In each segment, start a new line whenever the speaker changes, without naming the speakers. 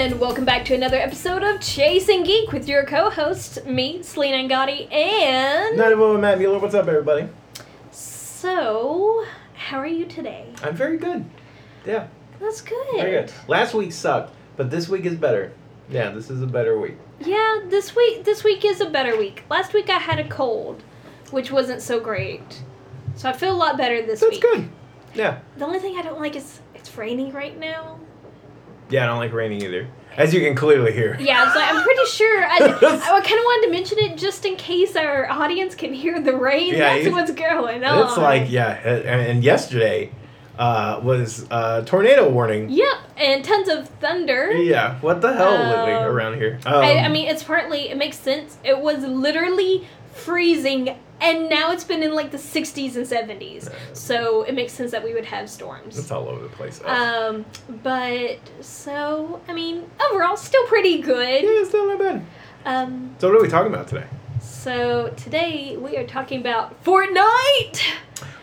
And welcome back to another episode of Chasing Geek with your co-hosts, me, Selina Angotti, and
Knight with Matt Mueller. What's up, everybody?
so how are you today?
I'm very good. Yeah,
That's good.
very good. Last week sucked, but this week is better. Yeah, this is a better week.
Yeah, this week this week is a better week. Last week I had a cold, which wasn't so great. So I feel a lot better this
That's
week.
That's good. Yeah.
The only thing I don't like is it's raining right now.
Yeah, I don't like raining either. As you can clearly hear.
Yeah, so I'm pretty sure. I, I kind of wanted to mention it just in case our audience can hear the rain.
Yeah,
That's what's going on.
It's like, yeah, and, yesterday uh, was uh, tornado warning.
Yep, and tons of thunder.
Yeah, what the hell
Um,
around here? Um,
I, I mean, it's partly, it makes sense. It was literally freezing, and now it's been in like the 60s and 70s. So it makes sense that we would have storms.
it's all over the place.
Um, but, so, I mean, overall, still pretty good.
yeah, still not bad.
Um,
So, what are we talking about today?
so today we are talking about Fortnite!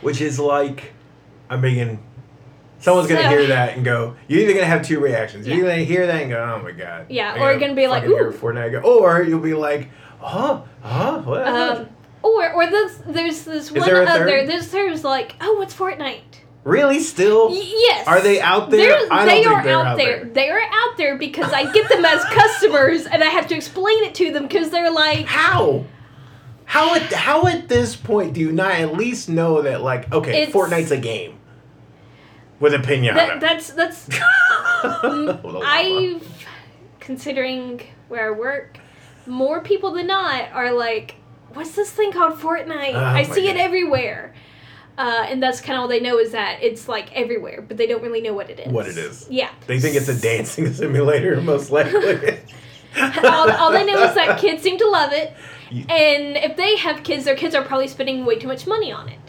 Which is like, I'm being. Someone's gonna hear that and go. You're either gonna have two reactions. You're gonna hear that and go, "Oh my god."
Yeah,
I'm
or gonna be like, "Ooh."
Fortnite go, or you'll be like, "Huh? Huh? What?"
Um, or or this, there's this one
there
other. There's there's like, oh, what's Fortnite?
really? Still?
Y- yes.
Are they out there?
They
think
out,
out
there.
there.
They are out there because I get them as customers and I have to explain it to them because they're like,
How? How at how at this point do you not at least know that like okay,
It's-
Fortnite's a game with a pinata?
that, that's that's. I've considering where I work, more people than not are like, what's this thing called Fortnite?
Oh
I see it everywhere. Uh, and that's kind of all they know is that it's like everywhere, but they don't really know what it is.
What it is.
Yeah.
They think it's a dancing simulator, most likely.
all, all they know is that kids seem to love it. And if they have kids, their kids are probably spending way too much money on it.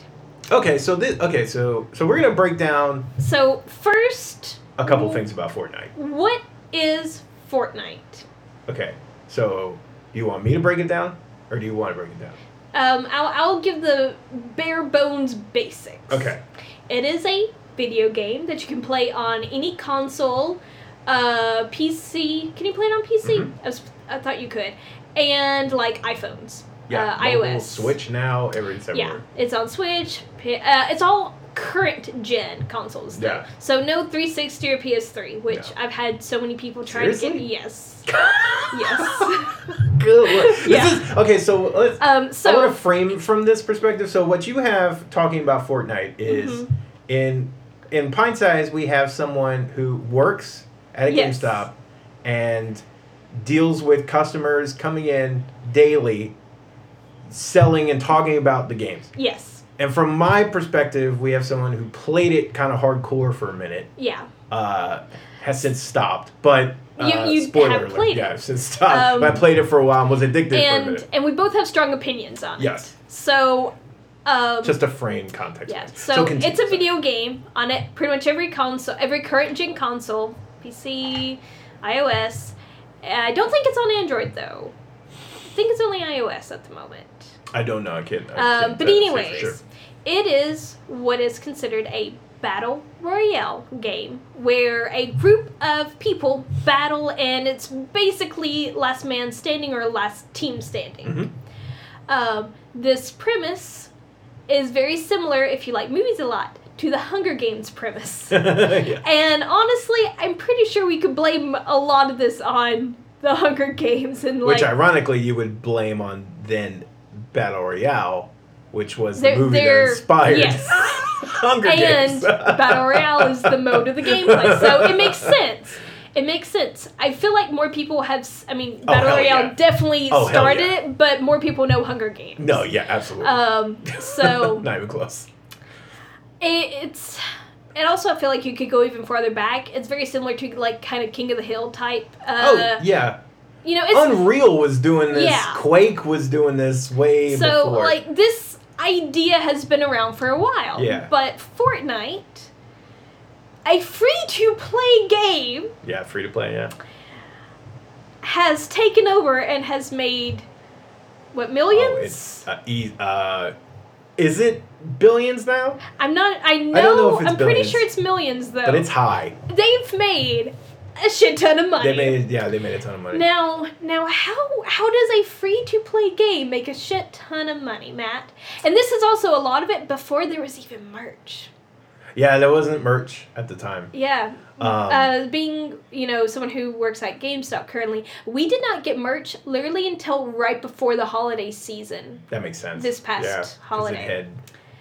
Okay, so this okay, so so we're gonna break down
So, first,
a couple things about Fortnite.
what is Fortnite?
Okay, so you want me to break it down, or do you want to break it down?
Um, I'll, I'll give the bare bones basics.
Okay.
It is a video game that you can play on any console, uh, PC. Can you play it on PC?
Mhm.
I, was, I thought you could. And like iPhones,
Yeah.
uh, iOS.
Switch now, everything's
Yeah,
everywhere.
it's on Switch. Uh, it's all current gen consoles. Though.
Yeah.
So no 360 or PS3, which
Yeah.
I've had so many people try to
Seriously?
get. Yes. yes.
Good.
Yeah.
is okay. So let's.
Um.
I want
So.
to frame from this perspective. So what you have talking about Fortnite is
Mhm.
in in PintSize we have someone who works at a
Yes.
GameStop and deals with customers coming in daily, selling and talking about the games.
Yes.
And from my perspective, we have someone who played it kind of hardcore for a minute,
Yeah.
uh, has since stopped, but.
You-
Uh,
you
spoiler
have
alert,
played
yeah,
it.
since stopped.
Um,
but I played it for a while and was addicted for a
And
minute.
and we both have strong opinions on it.
Yes.
So. Um,
Just a frame context.
Yeah,
wise.
so,
continue,
it's a
sorry.
video game on it. Pretty much every console, every current gen console, PC, iOS. I don't think it's on Android though. I think it's only iOS at the moment.
I don't know. I can't. I
Um,
can't,
but
uh, say for
anyways,
sure.
It is what is considered a battle royale game where a group of people battle, and it's basically last man standing or last team standing.
Mhm.
Um, this premise is very similar, if you like movies a lot, to the Hunger Games premise.
yeah.
and honestly, I'm pretty sure we could blame a lot of this on the Hunger Games and like
Which ironically you would blame on then Battle Royale, which was
They're-
the movie that inspired
yes.
Hunger
and
Games.
Battle Royale is the mode of the gameplay, so it makes sense. It makes sense. I feel like more people have. I mean,
Oh,
Battle
hell
Royale
yeah.
definitely
Oh,
started
yeah.
it, but more people know Hunger Games.
no, yeah, absolutely.
Um. So
Not even close.
it, it's and also I feel like you could go even farther back. It's very similar to like kind of King of the Hill type. Uh,
oh yeah,
you know, it's
Unreal was doing this.
Yeah.
Quake was doing this way
so
before.
like this idea has been around for a while.
Yeah.
But Fortnite, a free to play game,
yeah, free to play. Yeah.
has taken over and has made what
Oh,
millions?
it's uh, e- uh, is it billions now?
I'm not. I know.
don't know if it's
I'm pretty sure it's millions though.
But it's high.
They've made a shit ton of money.
They made yeah, they made a ton of money.
Now, now, how how does a free to play game make a shit ton of money, Matt? And this is also a lot of it before there was even merch.
Yeah, there wasn't merch at the time.
Yeah.
Um,
uh, being, you know, someone who works at GameStop currently, we did not get merch literally until right before the holiday season.
That makes sense.
This past
yeah,
holiday.
It had,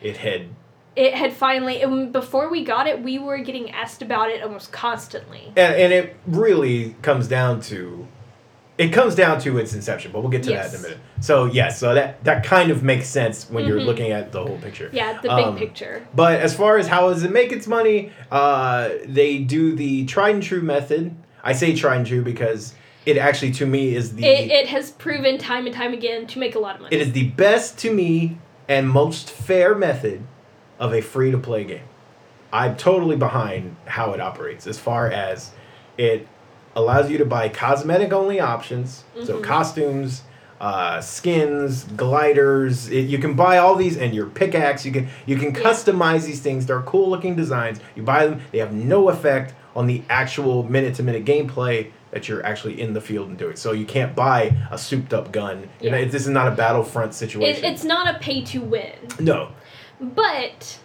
it had
It had finally, and before we got it, we were getting asked about it almost constantly.
and, and it really comes down to it comes down to its inception but we'll get to that in a minute so yes so that that kind of makes sense when you're
Mhm.
looking at the whole picture
Yeah, the big
Um,
picture.
but as far as how does it make its money uh, they do the tried and true method i say tried and true because it actually to me is the
It, it has proven time and time again to make a lot of money.
it is the best to me and most fair method of a free to play game. I'm totally behind how it operates as far as it allows you to buy cosmetic only options, so
Mhm.
costumes, uh, skins, gliders. It, you can buy all these and your pickaxe. You can you can
Yeah.
customize these things. They're cool looking designs. You buy them. They have no effect on the actual minute to minute gameplay that you're actually in the field and doing. So you can't buy a souped up gun. You know, it, this is not a battlefront
It,
situation.
it's not a pay to win.
no,
But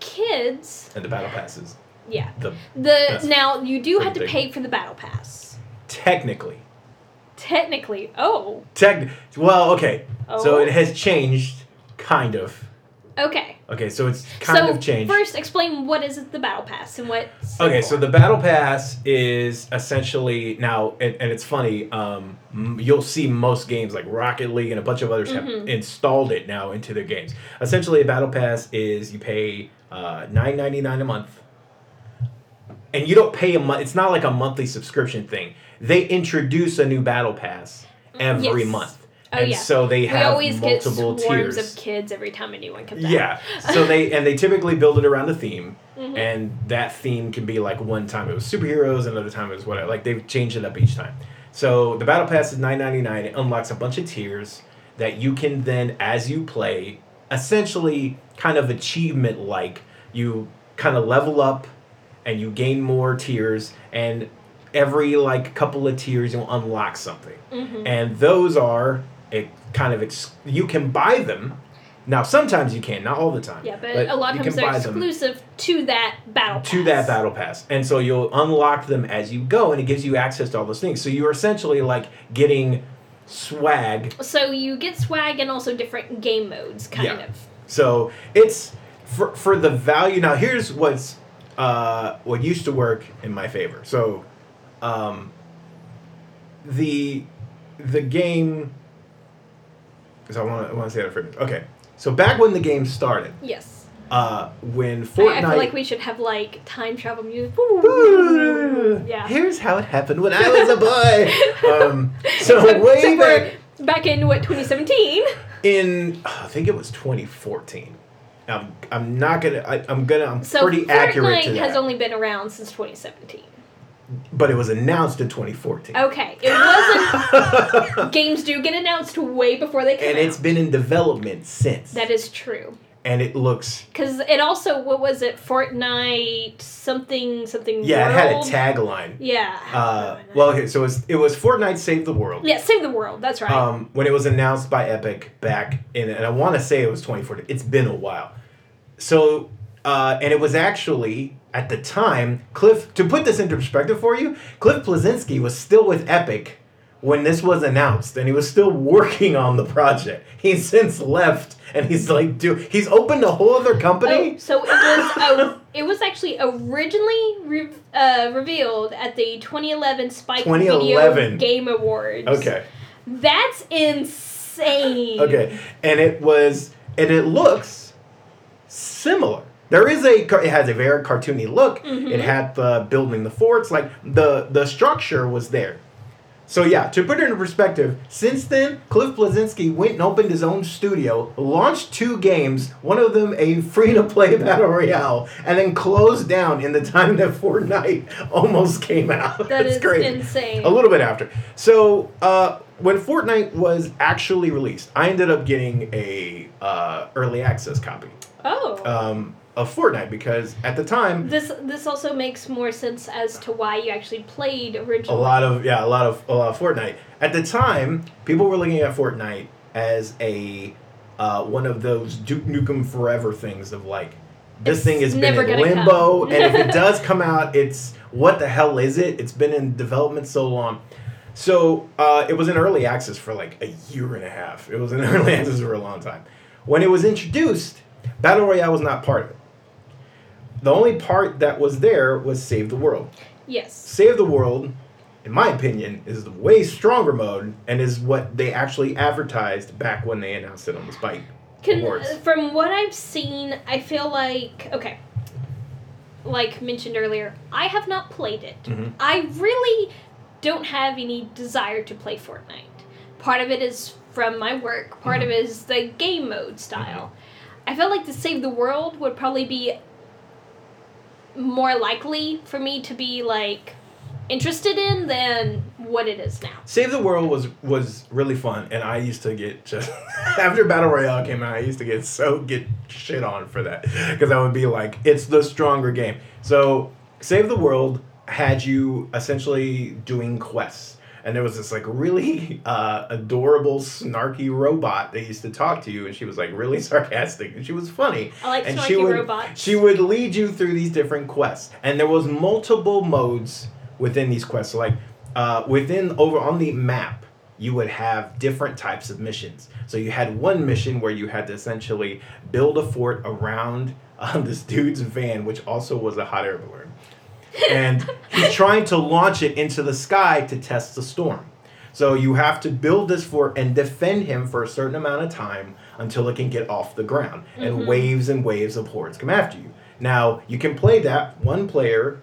kids,
and the battle passes.
yeah.
The
The now you do have to pay for the battle pass.
technically,
Technically, oh,
tech. Well, okay.
Oh.
So it has changed, kind of.
okay.
Okay, so it's kind
so
of changed.
first, explain what is the battle pass and what.
Okay, so the battle pass is essentially now, and, and it's funny. Um, you'll see most games like Rocket League and a bunch of others have
Mhm.
installed it now into their games. Essentially, a battle pass is you pay uh, nine ninety nine a month, and you don't pay a month. It's not like a monthly subscription thing. They introduce a new battle pass every
Yes.
month,
Oh,
and
yeah.
so they have we
always get
multiple
swarms
tiers.
of kids every time a new one comes out.
Yeah. So they and they typically build it around a theme,
Mhm.
and that theme can be like one time it was superheroes, another time it was whatever. Like they've changed it up each time. So the battle pass is nine ninety nine. It unlocks a bunch of tiers that you can then, as you play, essentially kind of achievement like you kind of level up, and you gain more tiers, and every like couple of tiers you'll unlock something
Mhm.
and those are it kind of ex- you can buy them now sometimes you can not all the time
Yeah, but, a lot of times they're exclusive to that battle pass.
to that battle pass and so you'll unlock them as you go and it gives you access to all those things so you're essentially like getting swag
So you get swag and also different game modes, kind
Yeah.
of.
so it's for for the value now here's what's uh what used to work in my favor so um the the game because I want to I want to say that for okay so back when the game started
Yes.
uh when Fortnite
I feel like we should have like time travel music. yeah.
Here's how it happened when I was a boy. um, so way
so
back
back in what 2017.
in, I think it was 2014. I'm, I'm not gonna. I, I'm gonna. I'm
So
pretty accurate to
Fortnite
that.
has only been around since 2017.
But it was announced in 2014.
Okay, it wasn't. games do get announced way before they come out.
and
out.
it's been in development since.
that is true.
and it looks.
Because it also, what was it? Fortnite something something.
Yeah, it had a tagline.
Yeah.
Uh, well, okay, so it was, it was Fortnite Save the World.
yeah, save the world. That's right.
Um, when it was announced by Epic back in, and I want to say it was 2014. It's been a while. So, uh, and it was actually at the time Cliff. To put this into perspective for you, Cliff Bleszinski was still with Epic when this was announced, and he was still working on the project. He's since left, and he's like, do he's opened a whole other company.
Oh, so it was it was actually originally re- uh, revealed at the 2011 Spike
2011.
Video Game Awards.
Okay.
That's insane.
Okay, and it was, and it looks similar. There is a, it has a very cartoony look.
Mhm.
It had the building the forts, like the the structure was there. So yeah, to put it in perspective, since then Cliff Bleszinski went and opened his own studio, launched two games, one of them a free to play battle royale, and then closed down in the time that Fortnite almost came out.
That
That's
is
crazy
insane.
a little bit after. So uh, when Fortnite was actually released, I ended up getting a uh, early access copy.
Oh.
Um, of Fortnite because at the time
This this also makes more sense as to why you actually played
a lot of yeah a lot of a lot of Fortnite. At the time people were looking at Fortnite as a uh, one of those Duke Nukem Forever things of like this
It's
thing has been in limbo and if it does come out it's what the hell is it? It's been in development so long. So uh, it was in early access for like a year and a half. It was in early access for a long time. When it was introduced battle royale was not part of it the only part that was there was save the world
Yes.
Save the World, in my opinion, is the way stronger mode and is what they actually advertised back when they announced it on the Spike
Can,
Awards.
Uh, from what I've seen, I feel like okay. Like mentioned earlier, I have not played it.
Mhm.
I really don't have any desire to play Fortnite. Part of it is from my work. Part mm-hmm. of it is the game mode style. Mm-hmm. I felt like to save the world would probably be more likely for me to be like interested in than what it is now.
Save the World was was really fun, and I used to get just after Battle Royale came out, I used to get so get shit on for that because I would be like, it's the stronger game. So Save the World had you essentially doing quests. And there was this like really uh, adorable, snarky robot that used to talk to you, and she was like really sarcastic, and she was funny.
I like
and
snarky
she would
robots.
she would lead you through these different quests and there was multiple modes within these quests so like uh, within over on the map you would have different types of missions so you had one mission where you had to essentially build a fort around uh, this dude's van which also was a hot air balloon and he's trying to launch it into the sky to test the storm so you have to build this fort and defend him for a certain amount of time until it can get off the ground. And
Mhm.
waves and waves of hordes come after you. Now you can play that one player,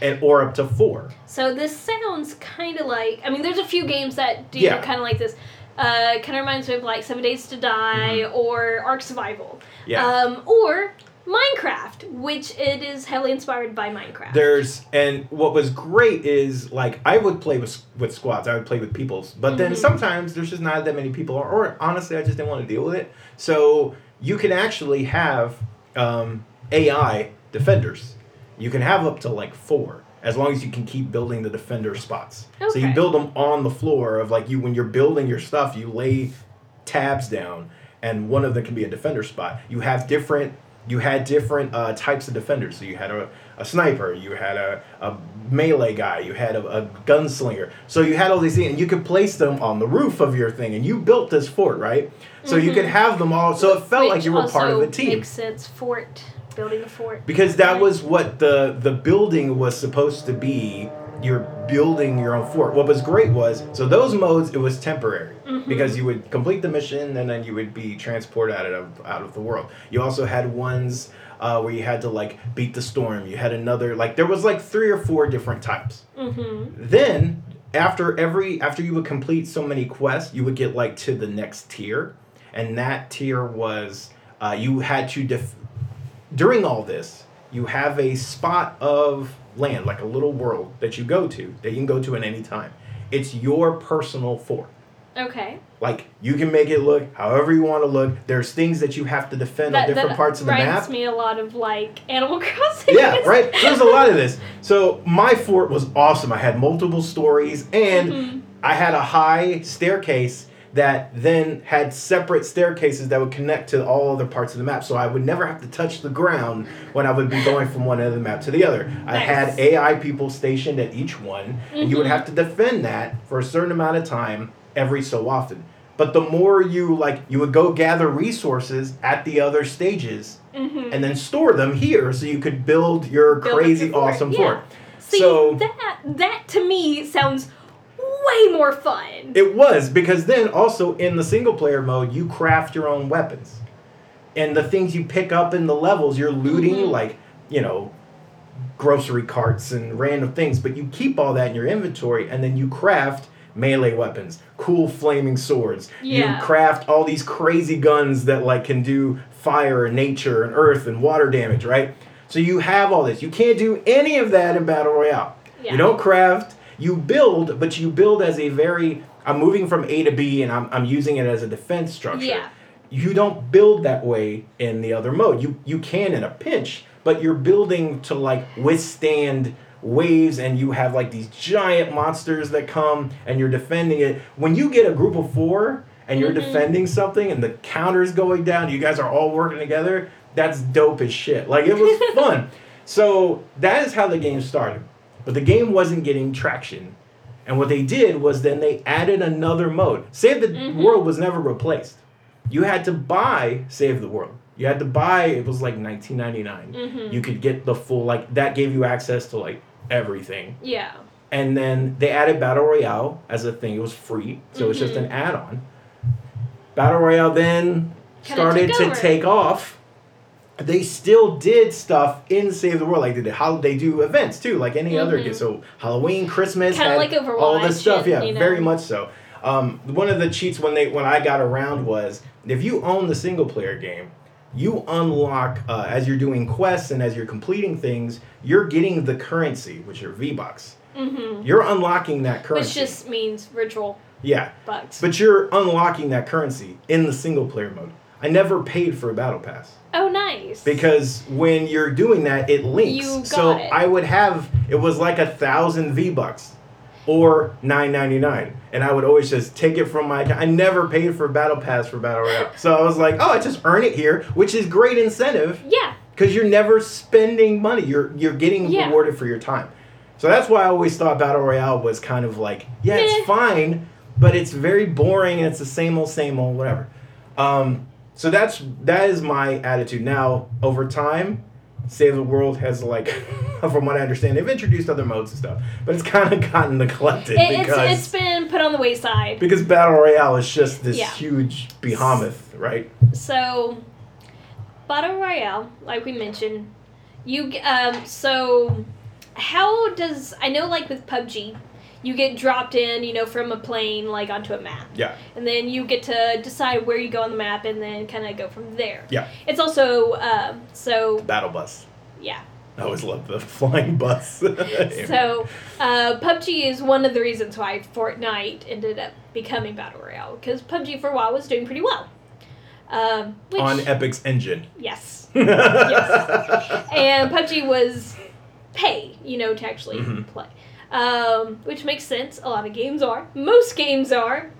and or up to four.
So this sounds kind of like I mean, there's a few games that do
Yeah.
kind of like this. Uh, kind of reminds me of like Seven Days to Die or Ark Survival.
Mm-hmm. Yeah.
Um, or Minecraft, which it is heavily inspired by Minecraft.
There's and what was great is like I would play with with squads. I would play with peoples, but then
Mhm.
sometimes there's just not that many people, or, or honestly, I just didn't want to deal with it. So you can actually have um, AI defenders. You can have up to like four, as long as you can keep building the defender spots. So you build them on the floor of like you when you're building your stuff, you lay tabs down, and one of them can be a defender spot. You have different. You had different uh, types of defenders. So you had a, a sniper, you had a, a melee guy, you had a, a gunslinger. So you had all these things, and you could place them on the roof of your thing. And you built this fort, right? So you
Mhm.
could have them all. So it felt like you were part of a team
Makes sense. Fort building a fort.
because that was what the the building was supposed to be you're building your own fort. What was great was so those modes it was temporary
Mhm.
because you would complete the mission and then you would be transported out of out of the world. You also had ones uh, where you had to like beat the storm. You had another like there was like three or four different types.
Mm-hmm.
then after every after you would complete so many quests you would get like to the next tier. And that tier was uh, you had to def- during all this you have a spot of land like a little world that you go to that you can go to at any time it's your personal fort
Okay.
like you can make it look however you want to look there's things that you have to defend on different parts of the
reminds
map
me a lot of like Animal Crossing.
yeah, right. There's a lot of this. So my fort was awesome. I had multiple stories, and
Mhm.
I had a high staircase that then had separate staircases that would connect to all other parts of the map. So I would never have to touch the ground when I would be going from one end of the map to the other. I had AI people stationed at each one, and you would
Mhm.
have to defend that for a certain amount of time every so often. But the more you like, you would go gather resources at the other stages
Mhm.
and then store them here so you could build your
Build
crazy
fort,
awesome
yeah.
fort.
See
so
that that to me sounds way more fun.
it was because then also in the single player mode you craft your own weapons. And the things you pick up in the levels you're looting
Mhm.
like, you know, grocery carts and random things, but you keep all that in your inventory and then you craft melee weapons, cool flaming swords.
Yeah.
You craft all these crazy guns that like can do fire and nature and earth and water damage, right? So you have all this. You can't do any of that in Battle Royale.
Yeah.
You don't craft, you build, but you build as a very I'm moving from A to B and I'm, I'm using it as a defense structure.
Yeah.
you don't build that way in the other mode. You you can in a pinch, but you're building to like withstand waves and you have like these giant monsters that come and you're defending it. When you get a group of 4 and you're
Mhm.
defending something and the counter's going down, you guys are all working together, that's dope as shit. Like it was fun. So that is how the game started. But the game wasn't getting traction. And what they did was then they added another mode. Save the
Mhm.
World was never replaced. You had to buy Save the World. You had to buy it was like 1999.
Mhm.
You could get the full like that gave you access to like everything.
Yeah.
And then they added Battle Royale as a thing. It was free, so it's just
Mhm.
an add-on. Battle Royale then
Kinda
started to take off. They still did stuff in Save the World, like they did how they do events too, like any other
Mhm.
game. So Halloween, Christmas,
Kinda
had
like
all this stuff. Yeah,
you know.
very much so. Um, one of the cheats when they when I got around was if you own the single player game, you unlock uh, as you're doing quests and as you're completing things, you're getting the currency, which are V Bucks.
Mm-hmm.
You're unlocking that currency, Which
just means virtual
yeah,
bucks.
but you're unlocking that currency in the single player mode. I never paid for a battle pass
oh, nice.
because when you're doing that, it links.
You got
so
it.
I would have it was like a thousand V bucks or nine ninety nine, and I would always just take it from my account. I never paid for a battle pass for battle royale, so I was like, oh, I just earn it here, which is great incentive
yeah.
because you're never spending money. You're you're getting
Yeah.
rewarded for your time. So that's why I always thought battle royale was kind of like, yeah, it's fine, but it's very boring and it's the same old, same old, whatever. Um, so that's that is my attitude. Now over time, Save the World has like, from what I understand, they've introduced other modes and stuff, but it's kind of gotten neglected
It, it's,
because
it's been put on the wayside.
because battle royale is just this
Yeah.
huge behemoth, right?
So, Battle Royale, like we mentioned, you um so how does I know like with PUBG, you get dropped in, you know, from a plane like onto a map.
Yeah.
And then you get to decide where you go on the map and then kind of go from there.
Yeah.
It's also uh, so
Battle bus.
yeah.
I always love the flying bus.
So, uh, PUBG is one of the reasons why Fortnite ended up becoming Battle Royale because PUBG for a while was doing pretty well. Um, which,
on Epic's engine.
yes. Yes. And PUBG was pay, you know, to actually
Mhm.
play, um, which makes sense. A lot of games are. Most games are.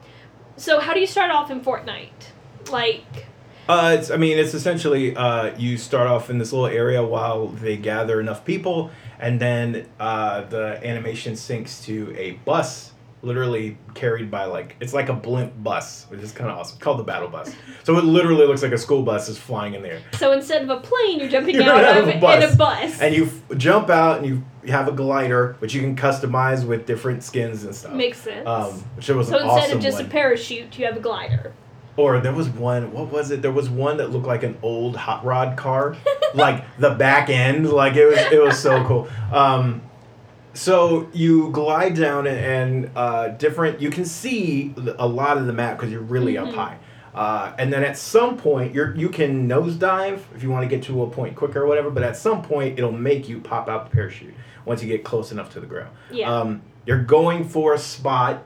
So, how do you start off in Fortnite? Like,
Uh, it's, I mean, it's essentially uh, you start off in this little area while they gather enough people, and then uh, the animation syncs to a bus, literally carried by like it's like a blimp bus, which is kind of awesome. It's called the battle bus. So it literally looks like a school bus is flying in there,
so instead of a plane, you're jumping
You're
out, of,
a bus.
in a bus.
and you f- jump out and you have a glider, which you can customize with different skins and stuff.
Makes sense.
Um, which was
so instead
awesome
of just
one.
a parachute, you have a glider.
Or there was one. What was it? There was one that looked like an old hot rod car, like the back end. Like it was. It was so cool. Um, so you glide down and, and uh, different. You can see a lot of the map because you're really
Mhm.
up high. Uh, and then at some point, you're you can nosedive if you want to get to a point quicker or whatever. But at some point, it'll make you pop out the parachute once you get close enough to the ground.
Yeah.
Um, you're going for a spot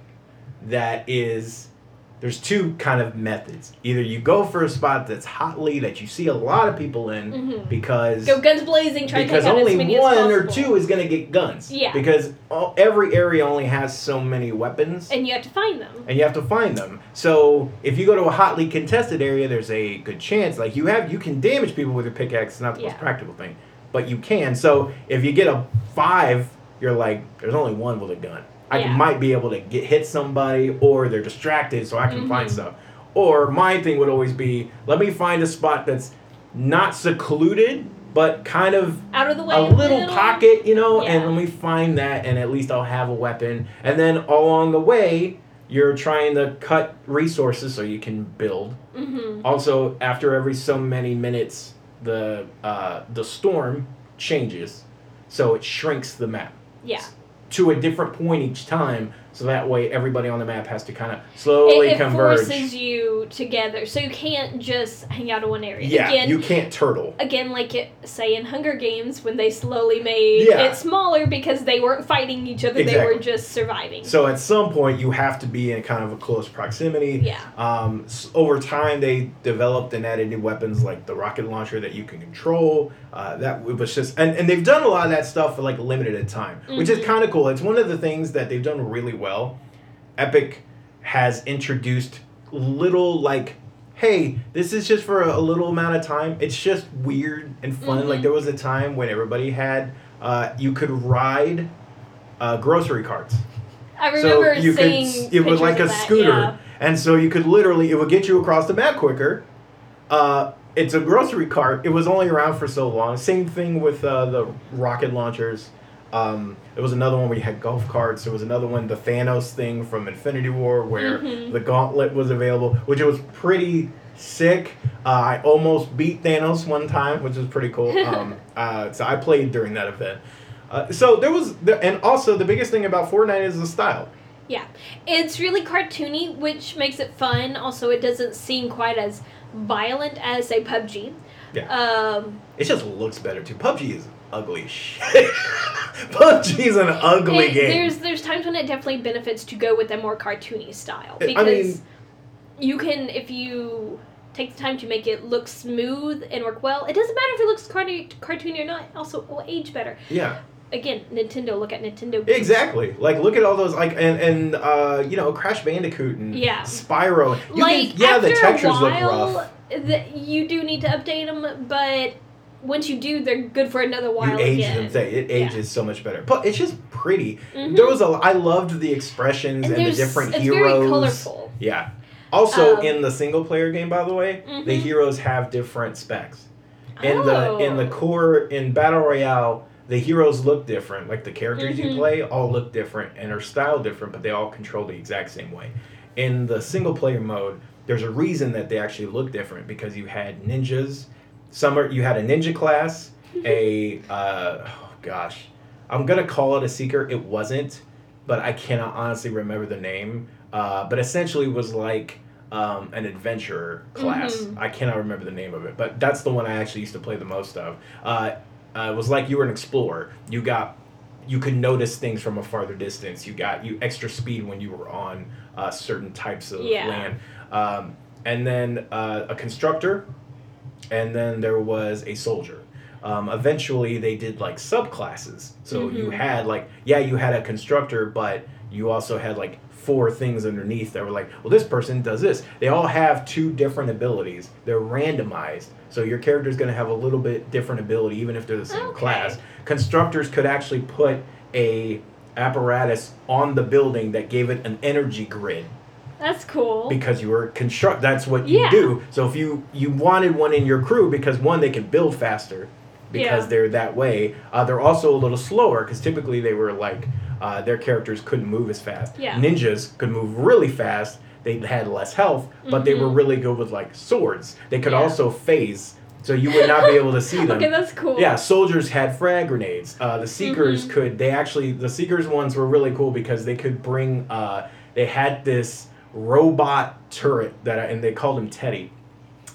that is there's two kind of methods. Either you go for a spot that's hotly that you see a lot of people in
Mhm.
because
Go guns blazing, try
because
to take
only one or two is going to get guns.
Yeah.
Because all, every area only has so many weapons.
And you have to find them.
and you have to find them. So if you go to a hotly contested area, there's a good chance. Like you have, you can damage people with your pickaxe. It's not the
Yeah.
most practical thing, but you can. So if you get a five, you're like, there's only one with a gun. I
Yeah.
might be able to get hit somebody, or they're distracted, so I can find
Mhm.
stuff. Or my thing would always be, let me find a spot that's not secluded, but kind of
Out of the way.
a little pocket, you know, and let me find that, and at least I'll have a weapon. And then along the way, you're trying to cut resources so you can build.
hmm
Also, after every so many minutes, the uh, the storm changes, so it shrinks the map
Yeah.
To a different point each time. So that way everybody on the map has to kind of slowly
it, it
converge.
forces you together, so you can't just hang out in one area.
yeah,
Again,
you can't turtle.
again, like it, say in Hunger Games when they slowly made
Yeah.
it smaller because they weren't fighting each other; they were just surviving.
So at some point, you have to be in kind of a close proximity.
yeah.
Um, over time, they developed and added new weapons like the rocket launcher that you can control. Uh, that was just, and, and they've done a lot of that stuff for like limited time, which is
Mhm.
kind of cool. It's one of the things that they've done really well. Epic has introduced little like, hey, this is just for a, little amount of time. It's just weird and fun. Like
Mhm.
there was a time when everybody had, uh, you could ride uh, grocery carts.
I remember
so you could,
seeing
s- it was like a
that,
scooter,
yeah.
and so you could literally, it would get you across the map quicker. Uh, it's a grocery cart. It was only around for so long. Same thing with uh, the rocket launchers. Um, there was another one where you had golf carts. There was another one, the Thanos thing from Infinity War, where
Mhm.
the gauntlet was available, which it was pretty sick. Uh, I almost beat Thanos one time, which was pretty cool. Um, uh, so I played during that event. Uh, so there was, the, and also the biggest thing about Fortnite is the style.
Yeah, it's really cartoony, which makes it fun. Also, it doesn't seem quite as violent as say PUBG.
Yeah.
Um,
It just looks better too. PUBG is ugly shit. PUBG is an ugly
it-
game.
There's there's times when it definitely benefits to go with a more cartoony style
I
because
mean-
you can if you take the time to make it look smooth and work well. It doesn't matter if it looks cartoony, cartoony or not. Also, it will age better.
yeah,
Again, Nintendo. Look at Nintendo.
exactly. Like look at all those like and and uh, you know Crash Bandicoot and
Yeah.
Spyro. You
like
can, yeah,
after
the textures
a
look
while,
rough.
The, you do need to update them, but once you do, they're good for another while
You age
again.
them. It
Yeah.
so much better. But it's just pretty.
Mhm.
There was a. I loved the expressions
and
and, the different
it's
heroes.
very colorful.
Yeah. Also,
Um,
in the single player game, by the way, the
Mhm.
heroes have different specs. in the in the
Oh.
core in battle royale the heroes look different like the characters you
Mhm.
play all look different and are styled different but they all control the exact same way in the single player mode there's a reason that they actually look different because you had ninjas are you had a ninja class a uh, oh gosh i'm gonna call it a seeker it wasn't but i cannot honestly remember the name uh, but essentially was like um, an adventurer class.
Mhm.
I cannot remember the name of it, but that's the one I actually used to play the most of. Uh, uh, it was like you were an explorer. You got, you could notice things from a farther distance. You got you extra speed when you were on uh, certain types of
Yeah.
land, um, and then uh, a constructor, and then there was a soldier. Um, eventually, they did like subclasses. So you
Mhm.
had like, yeah, you had a constructor, but you also had like four things underneath that were like, well, this person does this. They all have two different abilities. They're randomized. So your character is going to have a little bit different ability, even if they're the same
Okay.
class. Constructors could actually put a apparatus on the building that gave it an energy grid
That's cool.
because you were construct that's what you
Yeah.
do so if you you wanted one in your crew because one they can build faster because
Yeah.
they're that way uh, they're also a little slower because typically they were like uh, their characters couldn't move as fast
Yeah.
ninjas could move really fast they had less health but they were
Mhm.
really good with like swords they could
Yeah.
also phase so you would not be able to see them
okay, that's cool.
yeah, soldiers had frag grenades. Uh, the seekers
Mhm.
could. They actually the seekers ones were really cool because they could bring. Uh, they had this robot turret that, I, and they called him Teddy.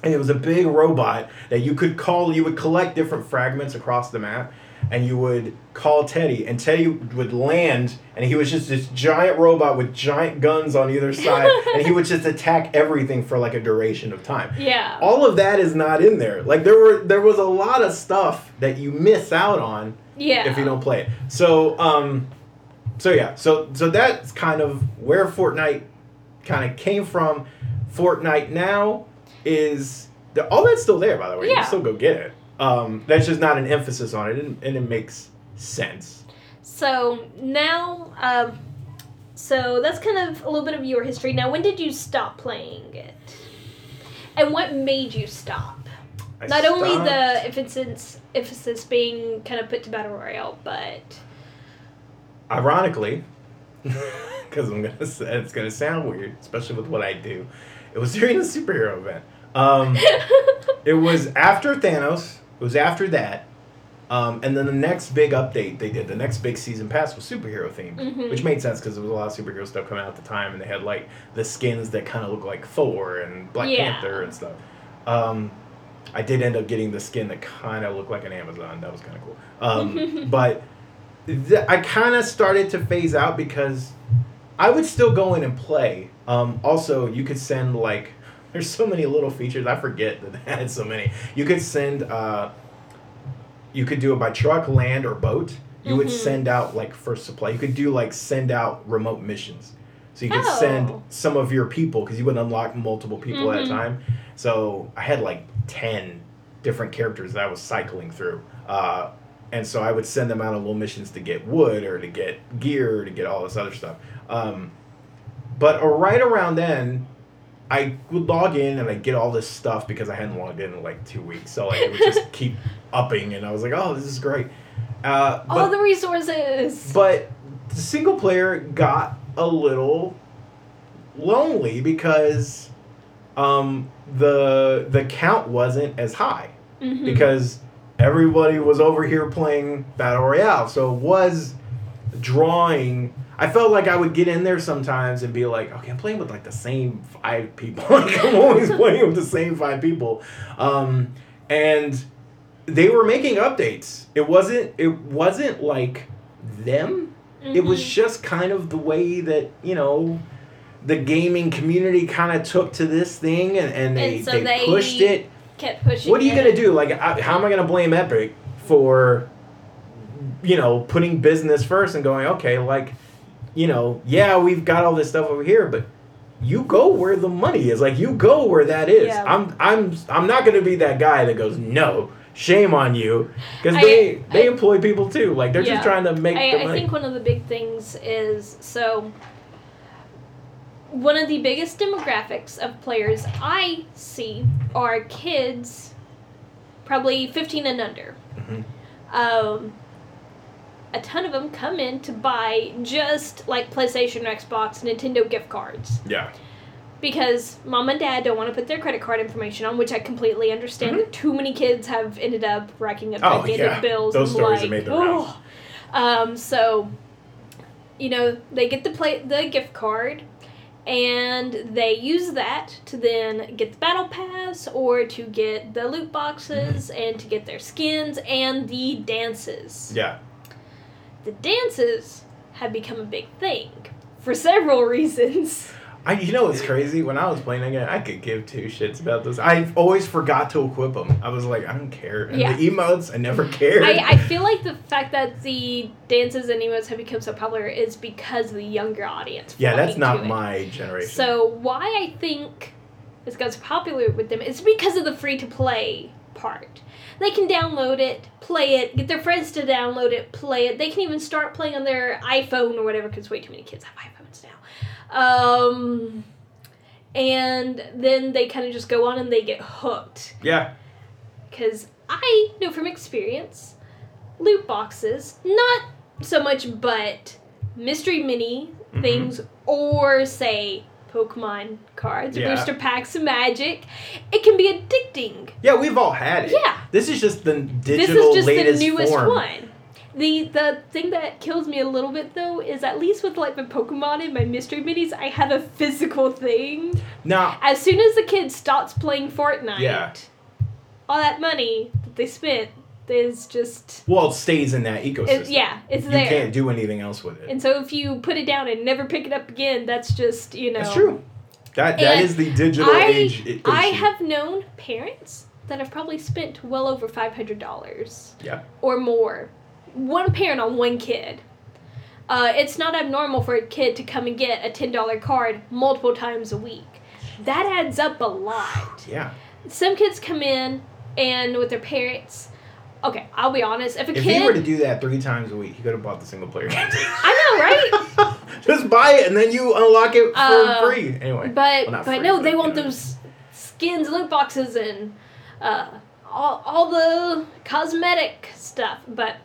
And it was a big robot that you could call. You would collect different fragments across the map, and you would call Teddy, and Teddy would land, and he was just this giant robot with giant guns on either side, and he would just attack everything for like a duration of time
Yeah.
all of that is not in there. Like there were there was a lot of stuff that you miss out on
yeah.
if you don't play it. So um so yeah, so so that's kind of where Fortnite kind of came from. Fortnite now is the, all that's still there by the way. You can still go get it. Um that's just not an emphasis on it and, and it makes sense.
So now, um, so that's kind of a little bit of your history. Now, when did you stop playing it? And what made you stop?
I
Not only the emphasis, emphasis being kind of put to battle royale, but
ironically, because I'm gonna say it's gonna sound weird, especially with what I do. It was during the superhero event. Um, it was after Thanos. It was after that. Um, and then the next big update they did, the next big season pass was superhero themed,
Mhm.
which made sense because there was a lot of superhero stuff coming out at the time, and they had like the skins that kind of look like Thor and Black
Yeah.
Panther and stuff. Um, I did end up getting the skin that kind of looked like an Amazon. That was kind of cool. Um, but th- I kind of started to phase out because I would still go in and play. Um, also, you could send like there's so many little features. I forget that they had so many. You could send. Uh, you could do it by truck, land, or boat. You would
Mhm.
send out like first supply. You could do like send out remote missions. So you could
Oh.
send some of your people because you would unlock multiple people at a
Mhm.
time. So I had like ten different characters that I was cycling through. Uh, and so I would send them out on little missions to get wood or to get gear or to get all this other stuff. Um, but right around then, I would log in and I'd get all this stuff because I hadn't logged in in like two weeks. So like it would just keep upping, and I was like, oh, this is great. Uh, but,
All the resources.
but the single player got a little lonely because um, the the count wasn't as high
Mhm.
because everybody was over here playing battle royale. So it was drawing. I felt like i would get in there sometimes and be like okay i'm playing with like the same five people. Like i'm always playing with the same five people. Um, and they were making updates. It wasn't it wasn't like them. It was
Mhm.
just kind of the way that you know the gaming community kind of took to this thing and, and they,
And so
they,
they
pushed it
kept pushing.
what are you
it.
gonna do? Like, I, how am I gonna blame Epic for, you know, putting business first and going, okay, like, you know, yeah, we've got all this stuff over here, but you go where the money is. Like, you go where that is.
Yeah.
I'm, I'm, I'm not gonna be that guy that goes, no, shame on you, because
I-
they, they
I-
employ people too. Like, they're
Yeah.
just trying to make the
I, I think one of the big things is so one of the biggest demographics of players I see are kids, probably 15 and under.
Mhm.
Um, a ton of them come in to buy just like PlayStation, Xbox, Nintendo gift cards
yeah.
because mom and dad don't want to put their credit card information on, which I completely understand. Too many kids have ended up racking up
Mm-hmm. Oh,
gigantic
yeah.
bills.
Those
and
stories
like,
made the rounds.
Um, so, you know, they get the play the gift card, and they use that to then get the battle pass or to get the loot boxes
Mm-hmm.
and to get their skins and the dances.
Yeah.
The dances have become a big thing for several reasons.
I, you know what's crazy? When I was playing again, I could give two shits about this. I always forgot to equip them. I was like, I don't care. And
Yeah.
the emotes, I never cared.
I, I feel like the fact that the dances and emotes have become so popular is because of the younger audience.
yeah, that's not
to it.
my generation.
So why I think this got so popular with them is because of the free to play part. They can download it, play it, get their friends to download it, play it. They can even start playing on their iPhone or whatever because way too many kids have iPhones now. Um, and then they kind of just go on and they get hooked.
yeah,
Because I know from experience, loot boxes, not so much, but mystery mini
Mhm.
things, or say Pokemon cards,
Yeah.
booster packs of magic, it can be addicting.
yeah, we've all had it.
Yeah.
This is just the
This
digital
is just the
latest
newest
form.
one. The the thing that kills me a little bit though is at least with like my Pokemon and my mystery minis, I have a physical thing.
Now,
As soon as the kid stops playing Fortnite,
Yeah.
all that money that they spent is just
well, it stays in that ecosystem.
it, yeah, it's
you
there.
can't do anything else with it.
And so if you put it down and never pick it up again, that's just you know.
That's true. That that
And
is the digital
I
age. i-
I have known parents that have probably spent well over five hundred dollars.
Yeah.
Or more, one parent on one kid. Uh, it's not abnormal for a kid to come and get a ten dollar card multiple times a week. That adds up a lot.
Yeah.
Some kids come in and with their parents. Okay, I'll be honest. If a
If
kid,
he were to do that three times a week, he could have bought the single player.
I know, right?
Just buy it and then you unlock it for
Uh,
free. Anyway.
But
Well,
but
free,
no,
but,
they want
know.
those skins, loot boxes, and uh, all all the cosmetic stuff. But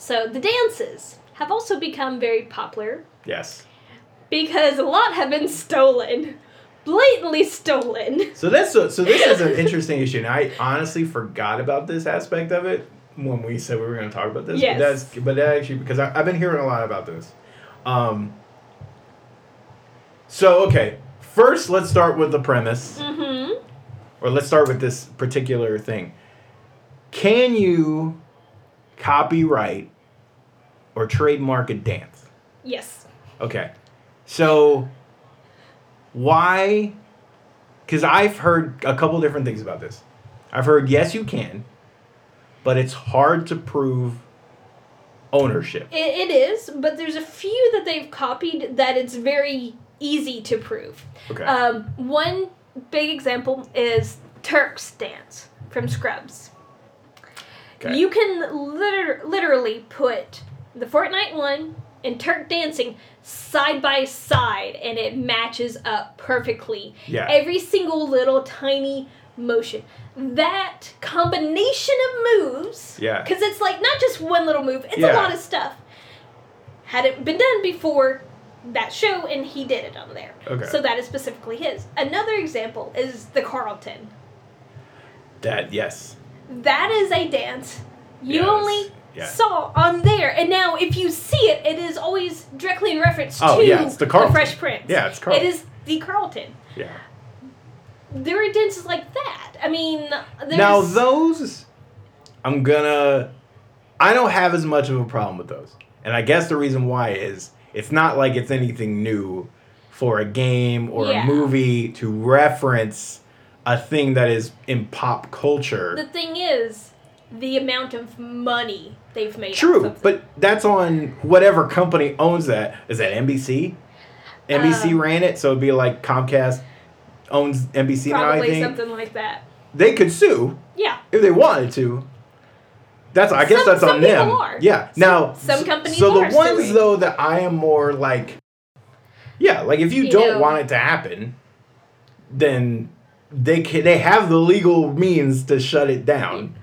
so the dances have also become very popular
Yes.
because a lot have been stolen, blatantly stolen.
So that's so, so this is an interesting issue. And I honestly forgot about this aspect of it when we said we were going to talk about this.
Yes.
But that's but that actually because I, I've been hearing a lot about this. Um. So okay, first let's start with the premise,
Mm-hmm.
or let's start with this particular thing. Can you copyright or trademark a dance?
Yes.
Okay. So why cuz I've heard a couple different things about this. I've heard yes you can, but it's hard to prove ownership.
It, it is, but there's a few that they've copied that it's very easy to prove.
Okay.
Um, one big example is Turk's dance from Scrubs.
Okay.
You can liter- literally put the Fortnite one and Turk dancing side by side, and it matches up perfectly.
yeah.
Every single little tiny motion. That combination of moves,
yeah.
because it's like not just one little move, it's
Yeah.
a lot of stuff. Had it been done before that show, and he did it on there.
Okay.
So that is specifically his. Another example is the Carlton.
that yes.
That is a dance you
Yes.
only
Yeah.
saw on there. And now, if you see it, it is always directly in reference
Oh,
to
yeah, the Carlton.
Fresh Prince.
Yeah, it's Carlton.
It is the Carlton.
Yeah.
There are dances like that. I mean, there's.
Now those I'm gonna I don't have as much of a problem with those. And I guess the reason why is it's not like it's anything new for a game or
Yeah.
a movie to reference a thing that is in pop culture.
The thing is, the amount of money they've made.
True, but that's on whatever company owns that. Is that NBC? NBC
Um,
ran it, so it'd be like Comcast owns NBC now. I
Probably
think
something like that.
they could sue
Yeah.
if they wanted to. That's I guess
Some-
that's
some
on them.
are.
Yeah. now
some companies
So the ones
suing.
though that I am more like, yeah, like if you,
You
don't
know.
want it to happen, then they can, they have the legal means to shut it down.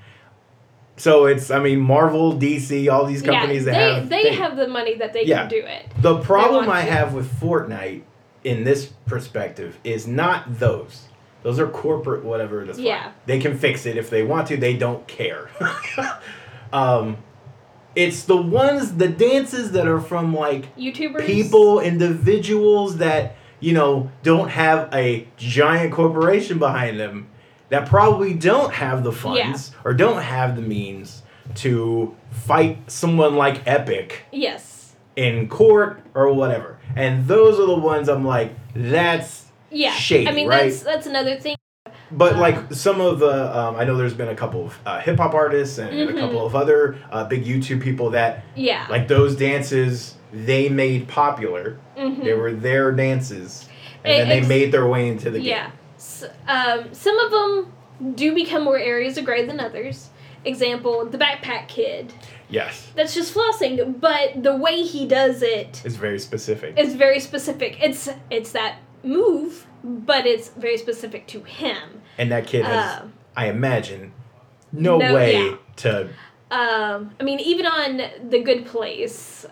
So it's I mean Marvel, DC, all these companies
yeah,
that
they,
have
they
things.
have the money that they
Yeah.
can do it.
The problem I
to.
have with Fortnite in this perspective is not those. Those are corporate whatever that's fine.
Yeah.
They can fix it if they want to. They don't care. um, it's the ones the dances that are from like
YouTubers.
people, individuals that you know don't have a giant corporation behind them that probably don't have the funds or don't have the means to fight someone like Epic
Yes.
in court or whatever. And those are the ones I'm like, that's
Yeah.
Shady,
I mean,
right?
that's that's another thing.
but
Uh,
like some of the um, I know there's been a couple of uh, hip hop artists and, and a couple of other uh, big YouTube people that
Yeah.
like those dances they made popular.
Mhm.
They were their dances, and
Eh,
then they
ex-
made their way into the
Yeah.
game.
S um, some of them do become more areas of gray than others. Example, the backpack kid.
Yes,
That's just flossing, but the way he does
it's very specific.
It's very specific. It's it's that move, but it's very specific to him.
and that kid has,
Um,
I imagine, no,
no-
way
yeah.
to.
Um, I mean, even on the Good Place,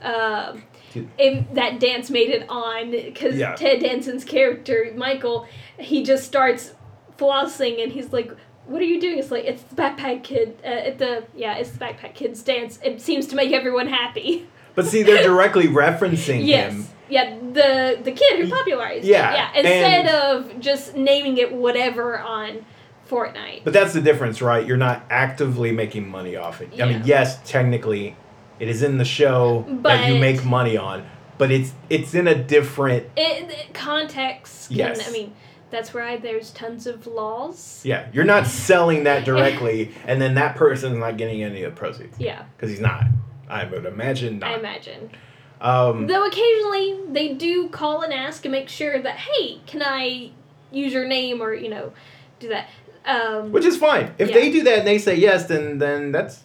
Dude.
if that dance made it on because
Yeah.
Ted Danson's character Michael, he just starts flossing and he's like, "What are you doing?" It's like it's the backpack kid. Uh, at the yeah, it's the backpack kid's dance. It seems to make everyone happy.
But see, they're directly referencing
yes.
him.
Yeah, the the kid who popularized
Yeah,
it. Yeah. Instead
and-
of just naming it whatever on Fortnite.
But that's the difference, right? You're not actively making money off it. I mean, yes, technically, it is in the show that you make money on, but it's it's in a different.
it, it- context
Yes.
i mean that's why there's tons of laws
Yeah, you're not selling that directly, and then that person's not getting any of the proceeds
yeah
because he's not. I would imagine
i imagine
Um,
though occasionally they do call and ask and make sure that hey can i use your name or you know do that um
which is fine. If
Yeah.
they do that and they say yes, then then that's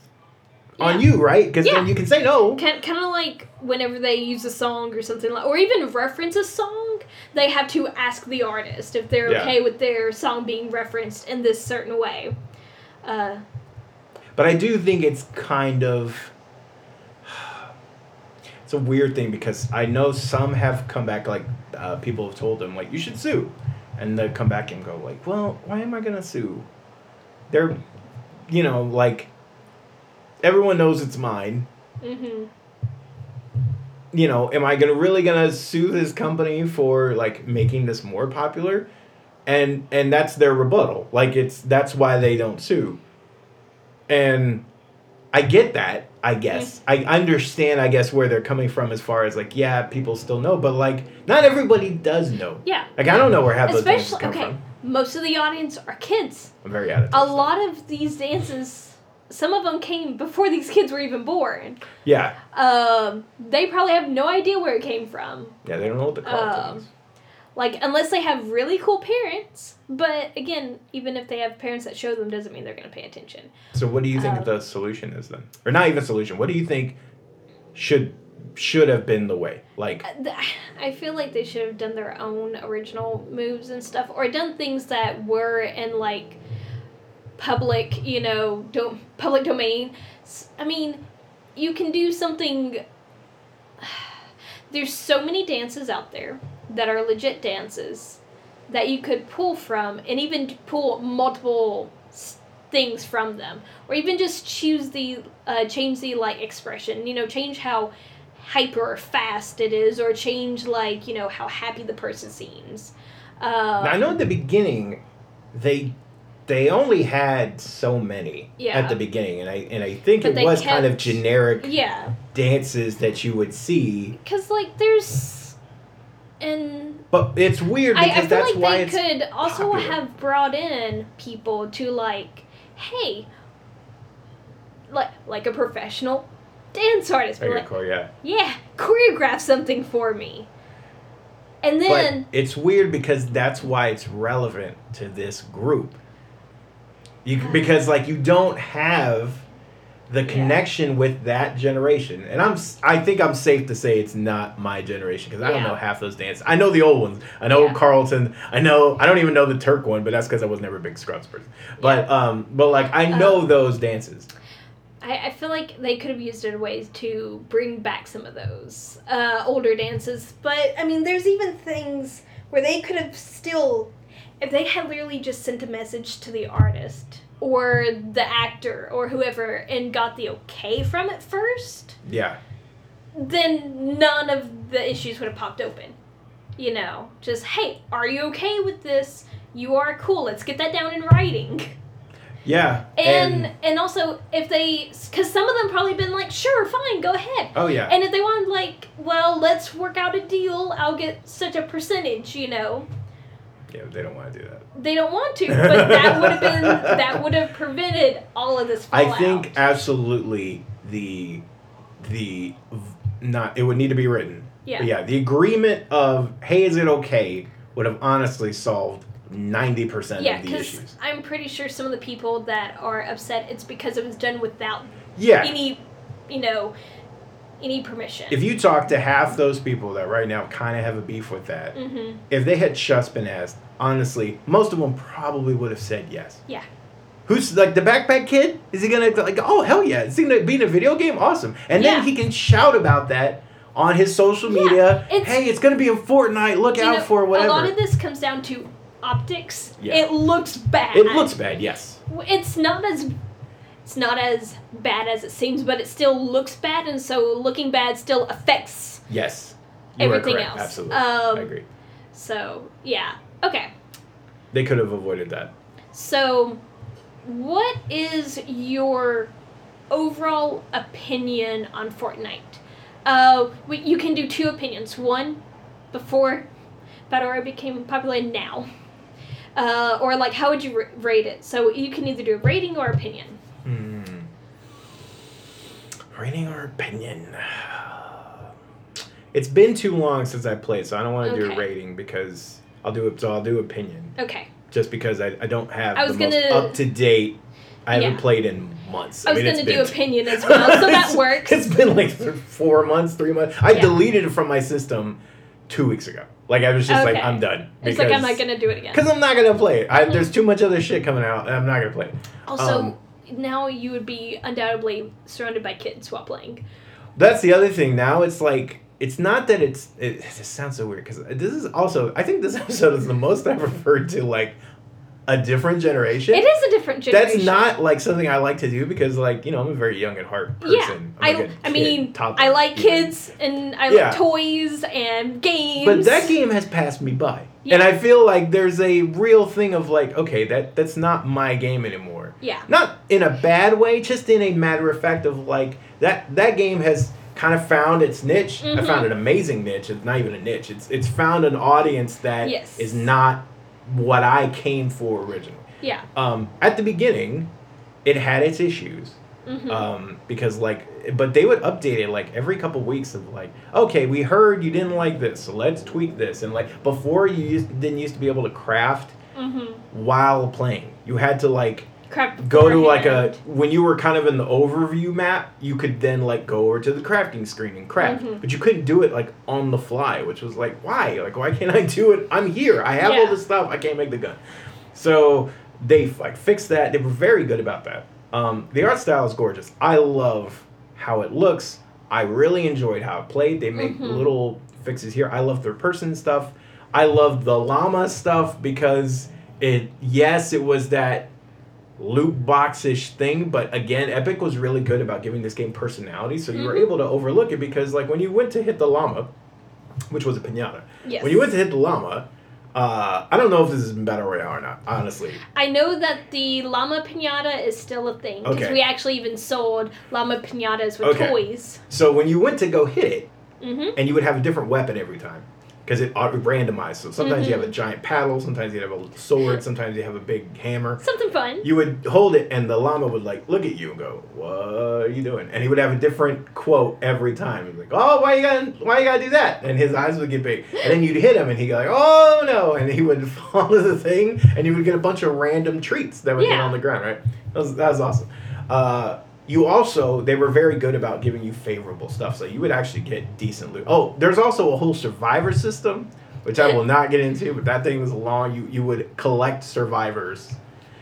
on you, right? Because then you can say no.
kind, kind of like whenever they use a song or something like or even reference a song they have to ask the artist if they're
Yeah.
okay with their song being referenced in this certain way uh
But I do think it's kind of it's a weird thing because I know some have come back like uh, people have told them like you should sue, and they come back and go like, well, why am I gonna sue? They're, you know, like everyone knows it's mine.
Mm-hmm.
You know, am I gonna really gonna sue this company for like making this more popular? And and that's their rebuttal. Like it's that's why they don't sue. And I get that, I guess. I understand I guess where they're coming from as far as like, yeah, people still know, but like not everybody does know.
Yeah.
Like I don't know where half of those dances
Especially
come
okay.
from.
Most of the audience are kids.
I'm very out of
A lot of these dances, some of them came before these kids were even born.
Yeah.
Um, they probably have no idea where it came from.
Yeah, they don't know what the Carlton
Um,
is.
Like, unless they have really cool parents. But again, even if they have parents that show them, doesn't mean they're going to pay attention.
So what do you think
um,
the solution is then? Or not even solution. What do you think should should have been the way? Like
Uh, I feel like they should have done their own original moves and stuff, or done things that were in like public, you know, do- public domain. i mean, you can do something. There's so many dances out there that are legit dances that you could pull from, and even pull multiple things from them, or even just choose the uh, change the like expression. You know, change how hyper or fast it is, or change like you know how happy the person seems. Um,
now I know at the beginning they they only had so many
Yeah.
at the beginning and I and I think
But
it was kind of generic
Yeah,
dances that you would see.
because like there's, and
But it's weird
I,
because
I feel
that's
like
why
they
it's
could also
popular.
have brought in people to like, hey, like like a professional dance artist, be
very
like,
cool, yeah.
yeah, choreograph something for me, and then
but it's weird because that's why it's relevant to this group. You because like you don't have the
Yeah.
connection with that generation, and I'm I think I'm safe to say it's not my generation because I don't know half those dances. I know the old ones. I know
Yeah.
Carlton. I know I don't even know the Turk one, but that's because I was never a big Scrubs person. But um, but like I know
Um,
those dances.
I, I feel like they could have used it in ways to bring back some of those uh, older dances. But I mean, there's even things where they could have still, if they had literally just sent a message to the artist or the actor or whoever and got the okay from it first,
Yeah.
then none of the issues would have popped open. You know, just hey, are you okay with this? You are cool. Let's get that down in writing.
Yeah.
And and, also if they, because some of them probably been like, sure, fine, go ahead.
oh yeah.
And if they want like, well, let's work out a deal. I'll get such a percentage. You know,
yeah, they don't want to do that.
they don't want to, but that would have been that would have prevented all of this.
I think absolutely the the not it would need to be written.
Yeah.
But yeah, the agreement of hey, is it okay would have honestly solved ninety percent
Yeah,
of the
because
issues.
I'm pretty sure some of the people that are upset, it's because it was done without
Yeah.
any, you know, any permission.
If you talk to half those people that right now kind of have a beef with that,
mm-hmm.
if they had just been asked, honestly, most of them probably would have said yes.
Yeah.
Who's like the backpack kid? Is he gonna like? Oh hell yeah! Is he gonna be in a video game? Awesome! And then
Yeah.
he can shout about that on his social
Yeah,
media.
it's-
hey, it's gonna be in Fortnite. Look out
know,
for whatever.
A lot of this comes down to optics.
Yeah.
It looks bad.
it looks bad. Yes.
It's not as it's not as bad as it seems, but it still looks bad, and so looking bad still affects.
Yes.
Everything else.
Absolutely.
Um,
I agree.
So yeah, okay.
They could have avoided that.
So, what is your overall opinion on Fortnite? Uh, we, you can do two opinions. One, before Battle Royale became popular, and now. Uh, or like, how would you ra- rate it? So you can either do a rating or opinion.
Hmm. Rating or opinion? It's been too long since I played, so I don't want to do a
Okay.
rating because I'll do it. So I'll do opinion,
Okay.
just because I, I don't have
I was
the most
gonna-
up to date. I haven't played in months.
I was
mean, it's
gonna do
been-
opinion as well, so that
It's-
works.
It's been like th- four months, three months. I
Yeah.
deleted it from my system two weeks ago. Like I was just like,
Okay.
I'm done.
It's like I'm not gonna do it again.
Because I'm not gonna play it. I, there's too much other shit coming out, and I'm not gonna play it.
Also,
um,
now you would be undoubtedly surrounded by kids while playing.
That's the other thing. Now it's like it's not that it's. It, it sounds so weird because this is also. I think this episode is the most I've referred to like a different generation.
It is a different generation.
That's not like something I like to do because, like, you know, I'm a very young at heart person.
Yeah, I,
like
I
kid,
mean, I like kids and I
Yeah.
like toys and games.
But that game has passed me by,
Yeah.
and I feel like there's a real thing of like, okay, that that's not my game anymore.
Yeah.
Not in a bad way, just in a matter of fact of like that that game has kind of found its niche. I
Mhm.
found an amazing niche. It's not even a niche. It's it's found an audience that is
Yes.
not what I came for originally.
Yeah.
Um, at the beginning, it had its issues.
hmm
Um, because like, but they would update it like every couple weeks of like, okay, we heard you didn't like this, so let's tweak this. And like before, you used, didn't used to be able to craft
hmm
while playing. You had to like
Crap.
go to like a when you were kind of in the overview map, you could then like go over to the crafting screen and craft.
Mhm.
But you couldn't do it like on the fly, which was like, why? Like, why can't I do it? I'm here. I have all
Yeah.
this stuff. I can't make the gun. So they like fixed that. They were very good about that. Um, the art style is gorgeous. I love how it looks. I really enjoyed how it played. They make
Mhm.
little fixes here. I love third person stuff. I love the llama stuff because it yes, it was that loot box-ish thing, but again, Epic was really good about giving this game personality, so you were
Mhm.
able to overlook it because like when you went to hit the llama, which was a pinata,
Yes.
when you went to hit the llama, uh, I don't know if this is in Battle Royale or not, honestly.
I know that the llama pinata is still a thing because
Okay.
we actually even sold llama pinatas with
Okay.
toys.
So when you went to go hit it,
hmm
and you would have a different weapon every time because it randomized. So sometimes you
Mhm.
have a giant paddle, sometimes you have a sword, sometimes you have a big hammer.
Something fun.
You would hold it, and the llama would like look at you and go, "What are you doing?" And he would have a different quote every time. He'd be like, "Oh, why you gotta, why you gotta do that?" And his eyes would get big, and then you'd hit him, and he'd go like, "Oh no!" And he would fall to the thing, and you would get a bunch of random treats that would
Yeah.
on the ground. Right? That was that was awesome. Uh, you also they were very good about giving you favorable stuff, so you would actually get decent loot. Oh, there's also a whole survivor system, which I will not get into, but that thing was long. You you would collect survivors,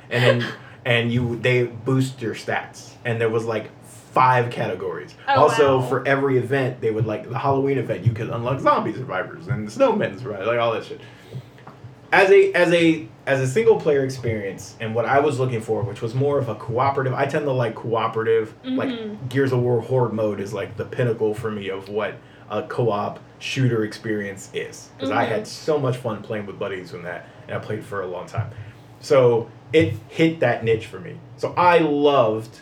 and then and you they boost your stats, and there was like five categories.
Oh,
also,
wow.
for every event, they would like the Halloween event, you could unlock zombie survivors and snowmen survivors, like all that shit. As a as a as a single player experience, and what I was looking for, which was more of a cooperative. I tend to like cooperative.
Mhm.
Like Gears of War Horde mode is like the pinnacle for me of what a co-op shooter experience is, because I
Mhm.
had so much fun playing with buddies in that, and I played for a long time. So it hit that niche for me. So I loved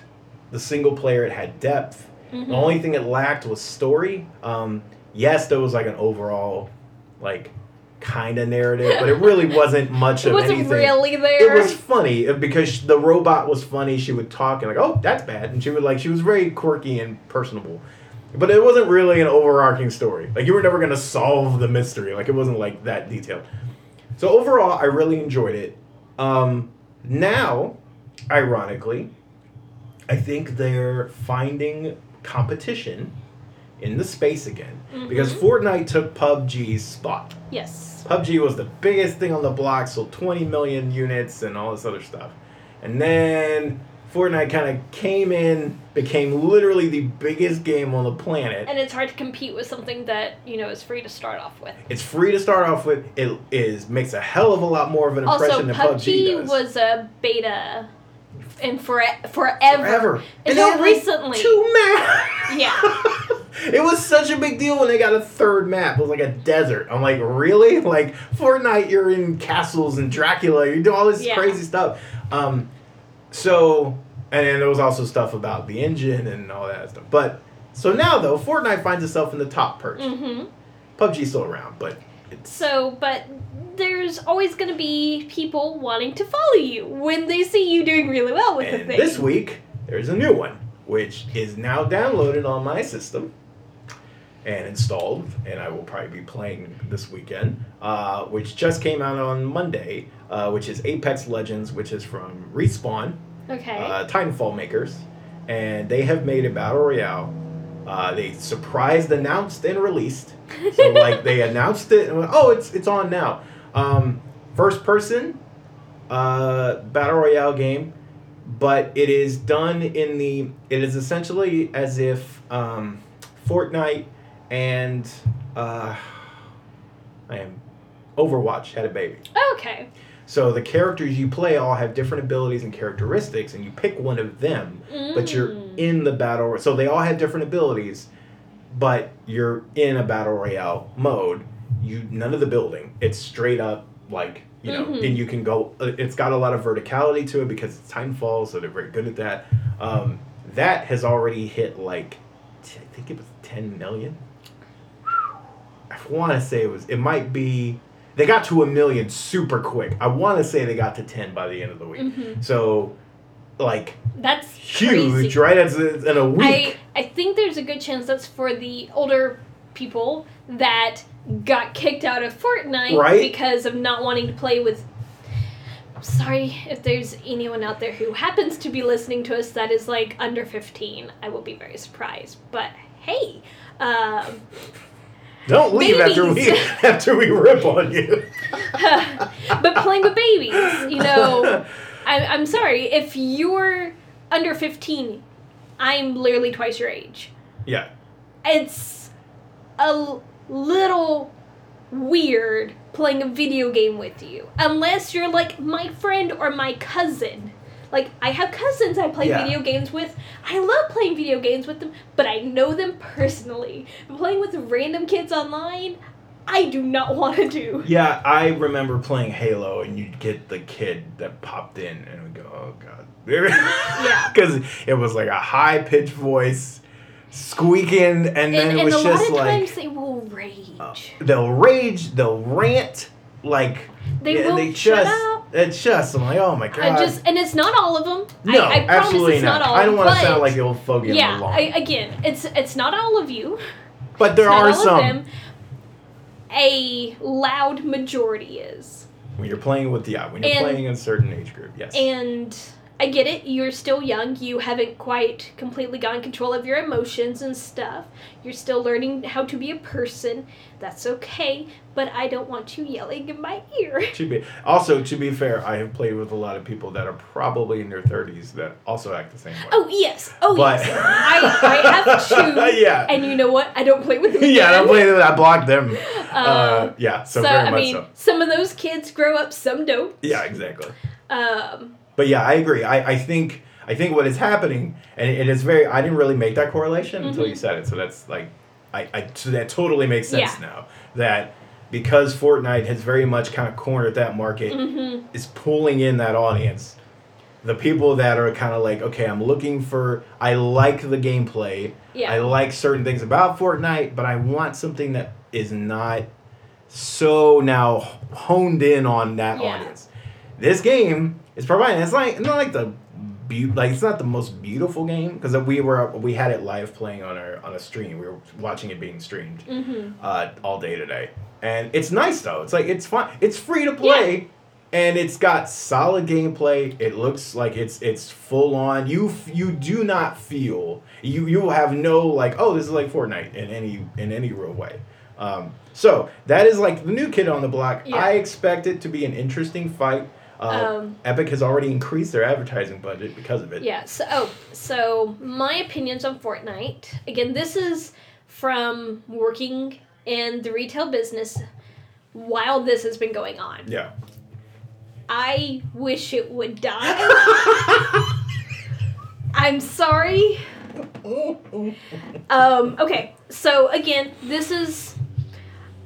the single player. It had depth.
Mhm.
The only thing it lacked was story. Um, yes, there was like an overall, like, kind of narrative, but it really wasn't much
It
of
wasn't
anything.
really there.
It was funny uh, because the robot was funny. She would talk and like, "Oh, that's bad," and she would like she was very quirky and personable. But it wasn't really an overarching story. Like you were never gonna solve the mystery. Like it wasn't like that detailed. So overall, I really enjoyed it. Um, now, ironically, I think they're finding competition in the space again because
Mhm.
Fortnite took PUBG's spot.
yes.
PUBG was the biggest thing on the block, sold 20 million units and all this other stuff. And then Fortnite kind of came in, became literally the biggest game on the planet.
And it's hard to compete with something that, you know, is free to start off with.
It's free to start off with. It is makes a hell of a lot more of an
Also,
impression than PUBG,
PUBG
does.
was a beta and for forever.
forever. And
Until
like,
recently.
two maps.
Yeah.
it was such a big deal when they got a third map. It was like a desert. I'm like, really? Like Fortnite, you're in castles and Dracula. You do all this
Yeah.
crazy stuff. Um, so, and then there was also stuff about the engine and all that stuff. But so now though, Fortnite finds itself in the top perch.
hmm
PUBG's still around, but
So, but there's always going to be people wanting to follow you when they see you doing really well with the thing.
this week there's a new one which is now downloaded on my system and installed and i will probably be playing this weekend uh, which just came out on monday uh, which is apex legends which is from respawn
okay.
uh, titanfall makers and they have made a battle royale uh, they surprised announced and released so like they announced it and went, oh it's it's on now um, first person uh, battle royale game but it is done in the it is essentially as if um, fortnite and uh, i am overwatch had a baby
okay.
So the characters you play all have different abilities and characteristics, and you pick one of them, but you're
Mm.
in the battle. So they all have different abilities, but you're in a battle royale mode. You none of the building. It's straight up like you know,
Mhm.
and you can go. uh, It's got a lot of verticality to it because it's Titanfall, so they're very good at that. Um, that has already hit like, t- I think it was ten million. I want to say it was. It might be. They got to a million super quick. I want to say they got to ten by the end of the week.
Mhm.
So, like
That's
huge,
crazy.
right? It's, it's in a week.
I I think there's a good chance that's for the older people that got kicked out of Fortnite
Right.
because of not wanting to play with. I'm sorry if there's anyone out there who happens to be listening to us that is like under 15. I will be very surprised. But hey, um,
Don't leave after we after we rip on you.
but playing with babies, you know, I, I'm sorry if you're under 15. I'm literally twice your age.
yeah.
it's a little weird playing a video game with you unless you're like my friend or my cousin like i have cousins i play
Yeah.
video games with i love playing video games with them but i know them personally but playing with random kids online i do not want to do
Yeah, I remember playing Halo, and you'd get the kid that popped in, and we go, "Oh God!"
Yeah.
because it was like a high pitched voice, squeaking, and then
and,
it was
a lot
just
of
like
times they will rage uh,
they'll rage, they'll rant, like
they
yeah,
will
they
shut
just,
up
it's just, I'm like, oh my God.
I just and it's not all of them
no,
I, I promise
absolutely
it's not,
not. I don't want to sound like the old fogey
yeah
on the lawn.
I, again it's it's not all of you
but there are some.
A loud majority is.
When you're playing with yeah, when you're
And-
playing a certain age group, yes.
And I get it, you're still young, you haven't quite completely gotten control of your emotions and stuff. You're still learning how to be a person. That's okay, but I don't want you yelling in my ear.
to be also to be fair, I have played with a lot of people that are probably in their 30s that also act the same way.
Oh yes, oh
But-
yes. I, I have two.
yeah.
And you know what? I don't play with them.
yeah, I
again.
played it. I block them.
Uh,
Uh, yeah, so,
so,
very
I
much
mean,
so.
some of those kids grow up, some don't.
Yeah, exactly.
Um,
But yeah, I agree. I, I think I think what is happening, and it is very. I didn't really make that correlation until
Mhm.
you said it. So that's like, I, I so that totally makes sense
Yeah.
now. That because Fortnite has very much kind of cornered that market,
mhm.
is pulling in that audience. The people that are kind of like, okay, I'm looking for. I like the gameplay.
Yeah.
I like certain things about Fortnite, but I want something that is not so now honed in on that
Yeah.
audience. This game is providing. It's like not like the be- like it's not the most beautiful game because we were we had it live playing on our on a stream. We were watching it being streamed
Mhm.
uh, all day today, and it's nice though. It's like it's fun. It's free to play. And it's got solid gameplay. It looks like it's it's full on. You f- you do not feel you you have no like oh this is like Fortnite in any in any real way. Um, so that is like the new kid on the block.
Yeah.
I expect it to be an interesting fight. Uh,
Um,
Epic has already increased their advertising budget because of it.
Yeah. So, oh, so my opinions on Fortnite. Again, this is from working in the retail business while this has been going on.
Yeah.
I wish it would die. I'm sorry. Um, okay, so again, this is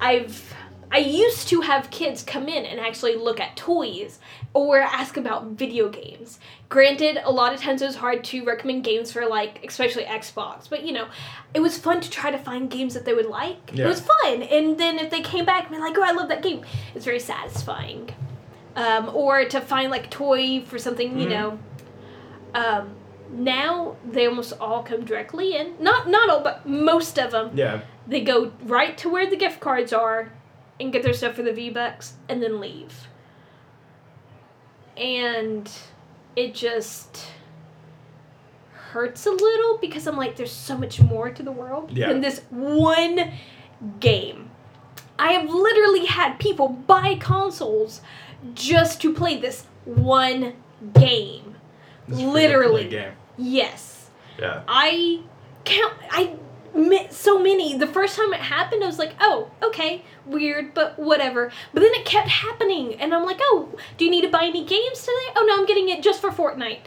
I've I used to have kids come in and actually look at toys or ask about video games. Granted, a lot of times it was hard to recommend games for like especially Xbox, but you know, it was fun to try to find games that they would like.
Yeah.
It was fun, and then if they came back and be like, "Oh, I love that game," it's very satisfying. Um, or to find like a toy for something, you
Mhm.
know. Um, now they almost all come directly in. Not not all, but most of them.
Yeah.
They go right to where the gift cards are, and get their stuff for the V Bucks, and then leave. And it just hurts a little because I'm like, there's so much more to the world
Yeah.
than this one game. I have literally had people buy consoles just to play this one game.
A
Literally.
Game.
Yes.
Yeah.
I count I so many. The first time it happened, I was like, oh, okay, weird, but whatever. But then it kept happening, and I'm like, oh, do you need to buy any games today? Oh no, I'm getting it just for Fortnite.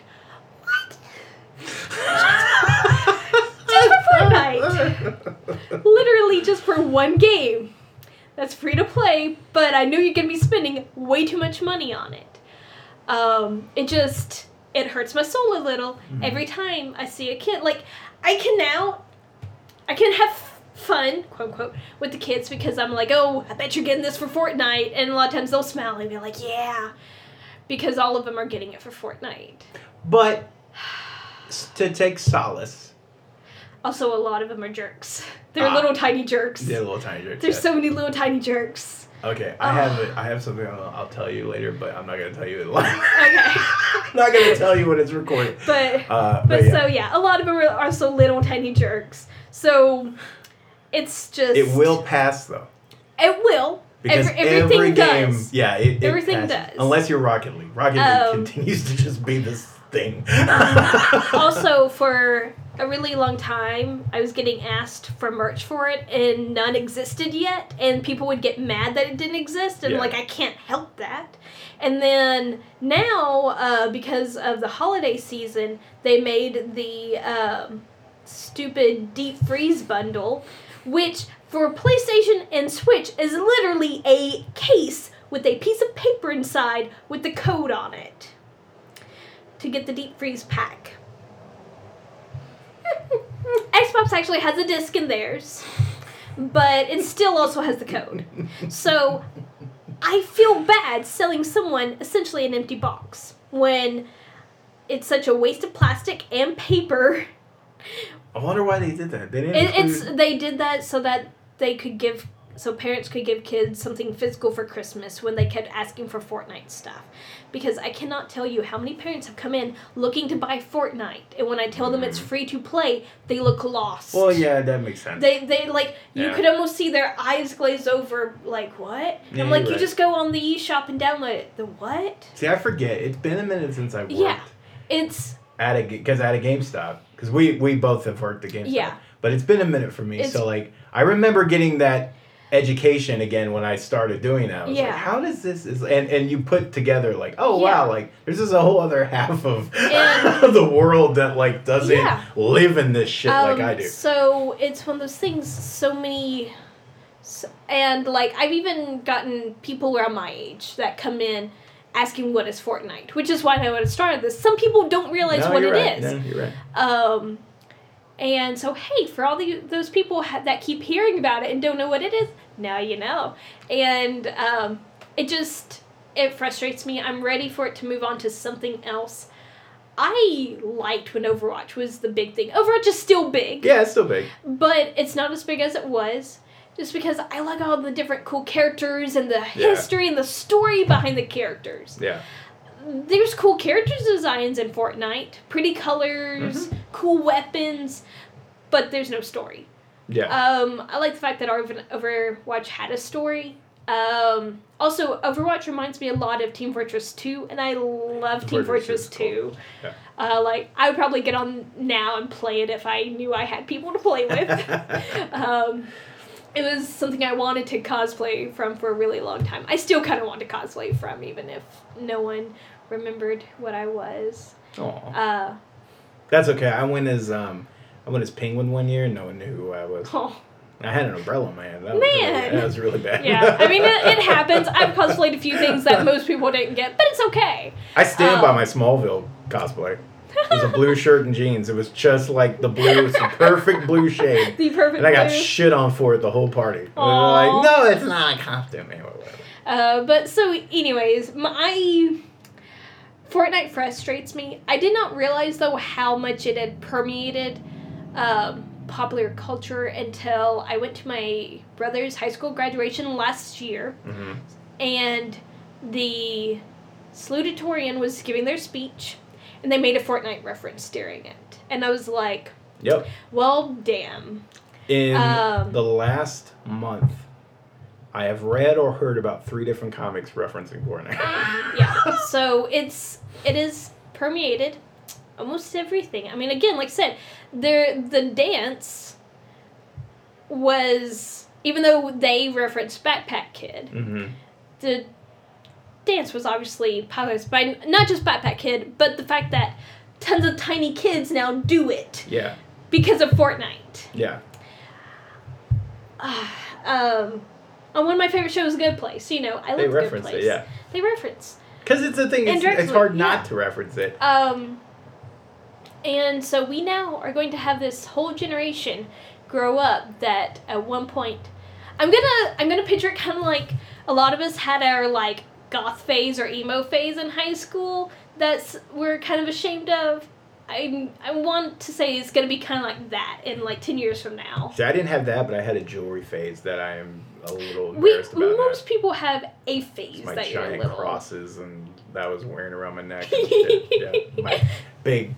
What? just for Fortnite. Literally just for one game. That's free to play, but I know you're gonna be spending way too much money on it. Um, it just it hurts my soul a little
Mhm.
every time I see a kid. Like I can now, I can have fun, quote unquote, with the kids because I'm like, oh, I bet you're getting this for Fortnite, and a lot of times they'll smile and be like, yeah, because all of them are getting it for Fortnite.
But to take solace,
Also, a lot of them are jerks. They're
Ah.
little tiny jerks.
they're little tiny jerks.
There's
yeah.
so many little tiny jerks.
Okay, I have it. I have something I'll, I'll tell you later, but I'm not gonna tell you it live.
Okay.
I'm not gonna tell you when it's recorded.
But
Uh,
but,
but, yeah,
so yeah, a lot of them are also little tiny jerks. So it's just
it will pass though.
It will.
Because
Every- everything
every game,
does.
yeah, it, it
Everything
passes.
does.
Unless you're Rocket League. Rocket League
Um,
continues to just be this thing.
also for a really long time i was getting asked for merch for it and none existed yet and people would get mad that it didn't exist and
Yeah.
like i can't help that and then now uh, because of the holiday season they made the um, stupid deep freeze bundle which for playstation and switch is literally a case with a piece of paper inside with the code on it to get the deep freeze pack Xbox actually has a disc in theirs, but it still also has the code. So I feel bad selling someone essentially an empty box when it's such a waste of plastic and paper.
I wonder why they did that. They didn't.
It, it's they did that so that they could give so parents could give kids something physical for Christmas when they kept asking for Fortnite stuff. Because I cannot tell you how many parents have come in looking to buy Fortnite, and when I tell them it's mm. free to play, they look lost.
Well, yeah, that makes sense.
They they like you
Yeah.
could almost see their eyes glaze over, like what?
Yeah,
I'm like
you're
you just go on the eShop and download it. The what?
See, I forget. It's been a minute since I've worked
Yeah. It's
at a because at a GameStop because we we both have worked at GameStop.
Yeah.
But it's been a minute for me,
It's-
so like I remember getting that education again when I started doing that. I was
Yeah.
like, how does this is and and you put together like, oh
Yeah.
wow, like there's just a whole other half of the world that like doesn't
Yeah.
live in this shit like
Um,
I do.
So it's one of those things. So many, so, and like I've even gotten people around my age that come in asking what is Fortnite, which is why I would have started this. Some people don't realize
No,
what it
you're
is.
right. No, you're right.
Um, and so hey, for all the those people ha- that keep hearing about it and don't know what it is, now you know. And um, it just it frustrates me. I'm ready for it to move on to something else. I liked when Overwatch was the big thing. Overwatch is still big,
Yeah, it's still big.
but it's not as big as it was. Just because I like all the different cool characters and the
Yeah.
history and the story behind the characters
Yeah.
there's cool characters designs in Fortnite, pretty colors,
Mm-hmm.
cool weapons, but there's no story.
Yeah.
Um, I like the fact that Over- Overwatch had a story. Um, also, Overwatch reminds me a lot of Team Fortress 2, and I love Team
Fortress
Fortress, 2.
cool. Yeah.
Uh, like, I would probably get on now and play it if I knew I had people to play with. um, it was something I wanted to cosplay from for a really long time. I still kind of want to cosplay from, even if no one remembered what I was.
Aw.
Uh,
That's okay. I went as um I went as Penguin one year and no one knew who I was.
oh,
I had an umbrella, man. That was Really,
Man.
that was really bad.
yeah. I mean, it, it happens. I've cosplayed a few things that most people didn't get, but it's okay.
I stand by
Um,
my Smallville cosplay. It was a blue shirt and jeans. It was just like the blue, it's the perfect blue shade.
The perfect.
And I got
blue.
shit on for it the whole party. Like, no, it's not a costume. Anyway, whatever.
Uh, but so, anyways, my Fortnite frustrates me. I did not realize though how much it had permeated um, popular culture until I went to my brother's high school graduation last year,
Mhm.
and the salutatorian was giving their speech, and they made a Fortnite reference during it, and I was like,
Yep.
"Well, damn."
In
Um,
the last month, I have read or heard about three different comics referencing Fortnite.
yeah. So it's it is permeated almost everything. I mean, again, like I said, there the dance was even though they referenced Backpack Kid,
Mm-hmm.
the dance was obviously popularized by not just Backpack Kid, but the fact that tons of tiny kids now do it
Yeah.
because of Fortnite.
Yeah.
um, on one of my favorite shows, Good Place. You know, I love Good
reference
Place.
it. Yeah.
They reference.
Because it's a thing. It's, it's hard not
yeah.
to reference it.
Um, and so we now are going to have this whole generation grow up that at one point, I'm gonna I'm gonna picture it kind of like a lot of us had our like goth phase or emo phase in high school. That's we're kind of ashamed of. I I want to say it's gonna be kind of like that in like ten years from now.
See, I didn't have that, but I had a jewelry phase that I am a little
We
about.
most
now.
people have a phase
my
that
giant
little.
crosses and that was wearing around my neck. Yeah, my big,